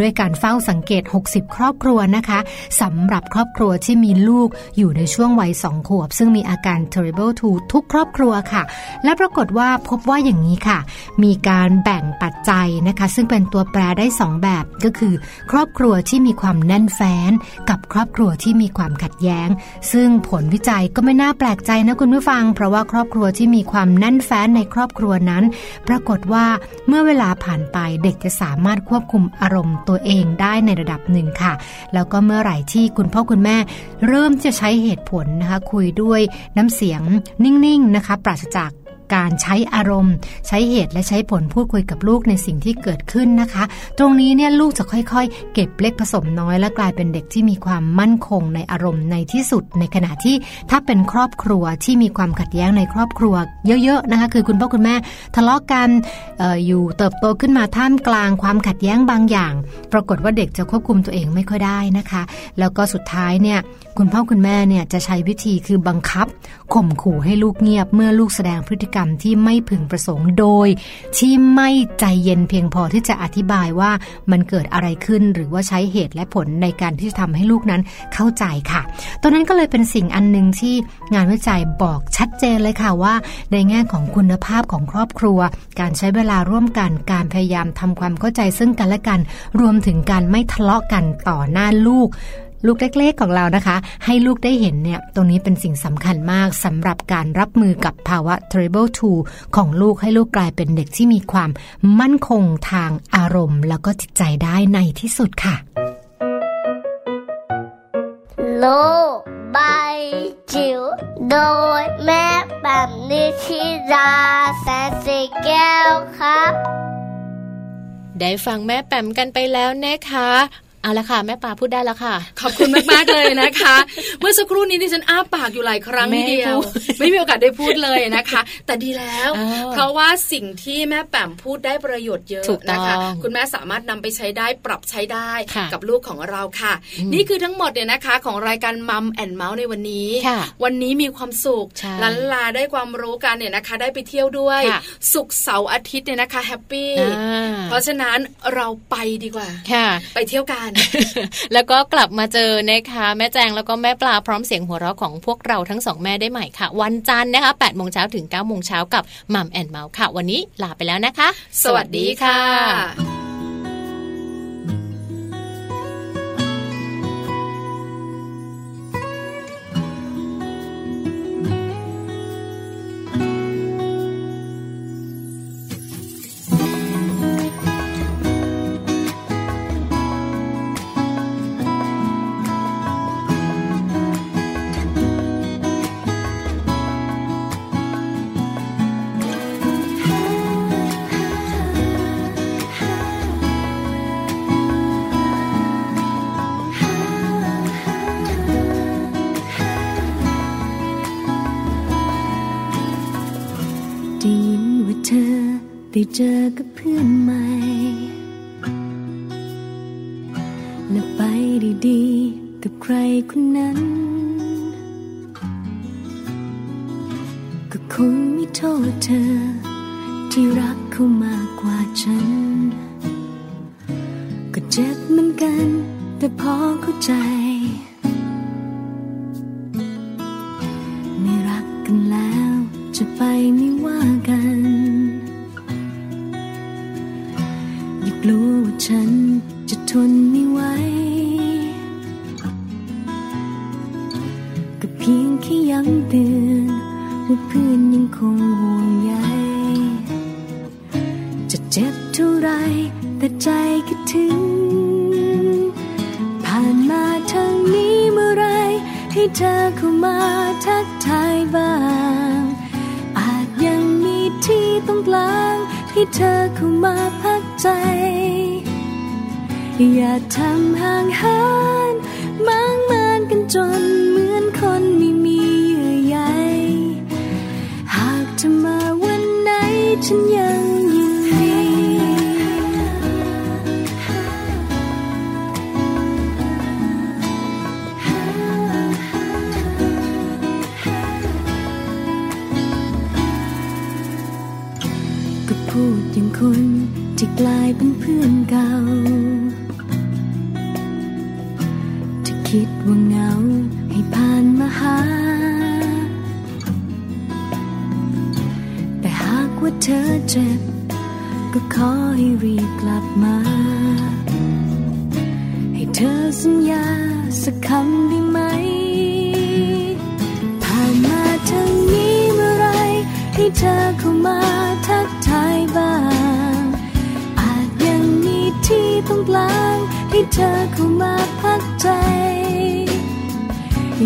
ด้วยการเฝ้าสังเกต 60 ครอบครัวนะคะสำหรับครอบครัวที่มีลูกอยู่ในช่วงวัยสองขวบ ซึ่งมีอาการ terrible t o ทุกครอบครัวค่ะ และปรากฏว่าพบว่าอย่างนี้ค่ะ มีการแบ่งปัจจัยนะคะ ซึ่งเป็นตัวแปรได้ 2 แบบก็คือ ครอบครัวที่มีความแน่นแฟ้น กับครอบครัวที่มีความขัดแย้ง ซึ่งผลวิจัยก็ไม่น่าแปลกใจนะคุณผู้ฟัง เพราะว่าครอบครัวที่มีความแน่นแฟ้นในครอบครัวนั้น ปรากฏว่าเมื่อเวลาผ่านไปเด็กจะสามารถควบคุมอารมณ์ตัวเองได้ในระดับหนึ่งค่ะ แล้วก็เมื่อไหร่ที่คุณพ่อคุณแม่ เริ่มจะใช้เหตุผลนะคะคุยด้วยน้ำเสียงนิ่งๆนะคะ ปราศจาก การใช้อารมณ์ ใช้เหตุและใช้ผลพูดคุยกับลูกในสิ่งที่เกิดขึ้นนะคะ ตรงนี้เนี่ยลูกจะค่อยๆ เก็บเล็กผสมน้อย และกลายเป็นเด็กที่มีความมั่นคงในอารมณ์ในที่สุด ในขณะที่ถ้าเป็นครอบครัวที่มีความขัดแย้งในครอบครัว เยอะๆนะคะ คือคุณพ่อคุณแม่ทะเลาะกันอออยู่เติบโตขึ้นมาท่ามกลางความขัดแย้งบางอย่าง ปรากฏว่าเด็กจะควบคุมตัวเองไม่ค่อยได้นะคะ แล้วก็สุดท้ายเนี่ยคุณพ่อคุณแม่เนี่ยจะใช้วิธีคือบังคับข่มขู่ให้ลูกเงียบเมื่อลูกแสดงพฤติกรรมที่ไม่พึงประสงค์โดย ที่ไม่ใจเย็นเพียงพอที่จะอธิบายว่ามันเกิดอะไรขึ้นหรือว่าใช้เหตุและผลในการที่จะทำให้ลูกนั้นเข้าใจค่ะ ตอนนั้นก็เลยเป็นสิ่งอันหนึ่งที่งานวิจัยบอกชัดเจนเลยค่ะว่า ในแง่ของคุณภาพของครอบครัว การใช้เวลาร่วมกันการพยายามทำความเข้าใจซึ่งกันและกัน รวมถึงการไม่ทะเลาะกันต่อหน้าลูก ลูกเล็กๆของเรานะคะ ให้ลูกได้เห็นเนี่ยตรงนี้เป็นสิ่งสำคัญมากสำหรับการรับมือกับภาวะ terrible two ของลูกให้ลูกกลายเป็นเด็กที่มีความมั่นคงทางอารมณ์ แล้วก็จิตใจได้ในที่สุดค่ะ โลกใบจิ๋วโดยแม่แบบนิชิราแสนสีแก้วครับได้ฟังแม่แปมกันไปแล้วนะคะ เอาละค่ะแม่ปลาพูดได้แล้วค่ะ ขอบคุณมากๆเลยนะคะ เมื่อสักครู่นี้ดิฉันอ้าปากอยู่หลายครั้งเดียว ไม่มีโอกาสได้พูดเลยนะคะ แต่ดีแล้ว เพราะว่าสิ่งที่แม่แปมพูดได้ประโยชน์เยอะนะคะ คุณแม่สามารถนำไปใช้ได้ปรับใช้ได้กับลูกของเราค่ะ นี่คือทั้งหมดเนี่ยนะคะ ของรายการมัมแอนเมาส์ในวันนี้ วันนี้มีความสุขลันลาได้ความรู้กันเนี่ยนะคะ ได้ไปเที่ยวด้วย สุขเสาร์อาทิตย์เนี่ยนะคะ happy เพราะฉะนั้นเราไปดีกว่าไปเที่ยวกันแล้วก็กลับมาเจอนะคะ แม่แจงแล้วก็แม่ปลาพร้อมเสียงหัวเราะของพวกเราทั้งสองแม่ได้ใหม่ค่ะ วันจันทร์นะคะ8โมงเช้าถึง9โมงเช้ากับมัมแอนเมาส์ค่ะ วันนี้ลาไปแล้วนะคะ สวัสดีค่ะ เจอกับเพื่อนใหม่และไปดีๆกับใครคนนั้น ก็คงไม่โทษเธอ ที่รักเขามากกว่าฉัน ก็เจ็บเหมือนกัน แต่พอเข้าใจ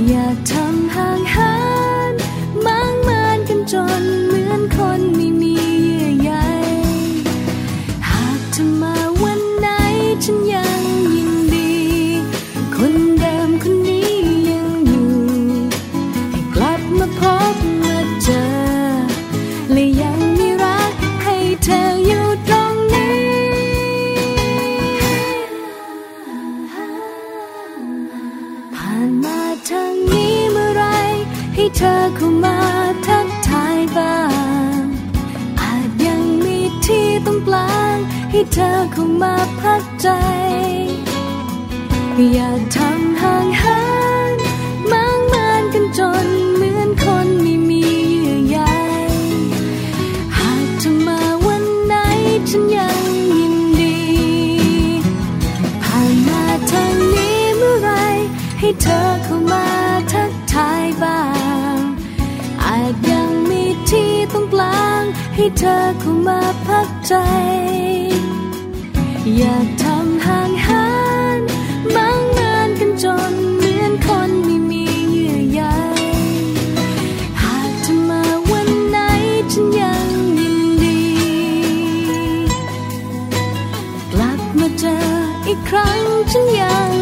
อยากทำห่างหาน เธอเข้ามาพักใจ อย่าทำห่างหานมางมานกันจนเหมือนคนไม่มีเยื่อใยหากเธอมาวันไหนฉันยังยินดี ผ่านมาทางนี้เมื่อไร ให้เธอเข้ามาทักทายบ้าง อาจยังมีที่ตรงกลาง ให้เธอเข้ามาพักใจ อยากทำห่างหานบางนานกันจนเหมือนคนไม่มีเยื่อใยหากจะมาวันไหนฉันยังยินดี กลับมาเจออีกครั้งฉันยัง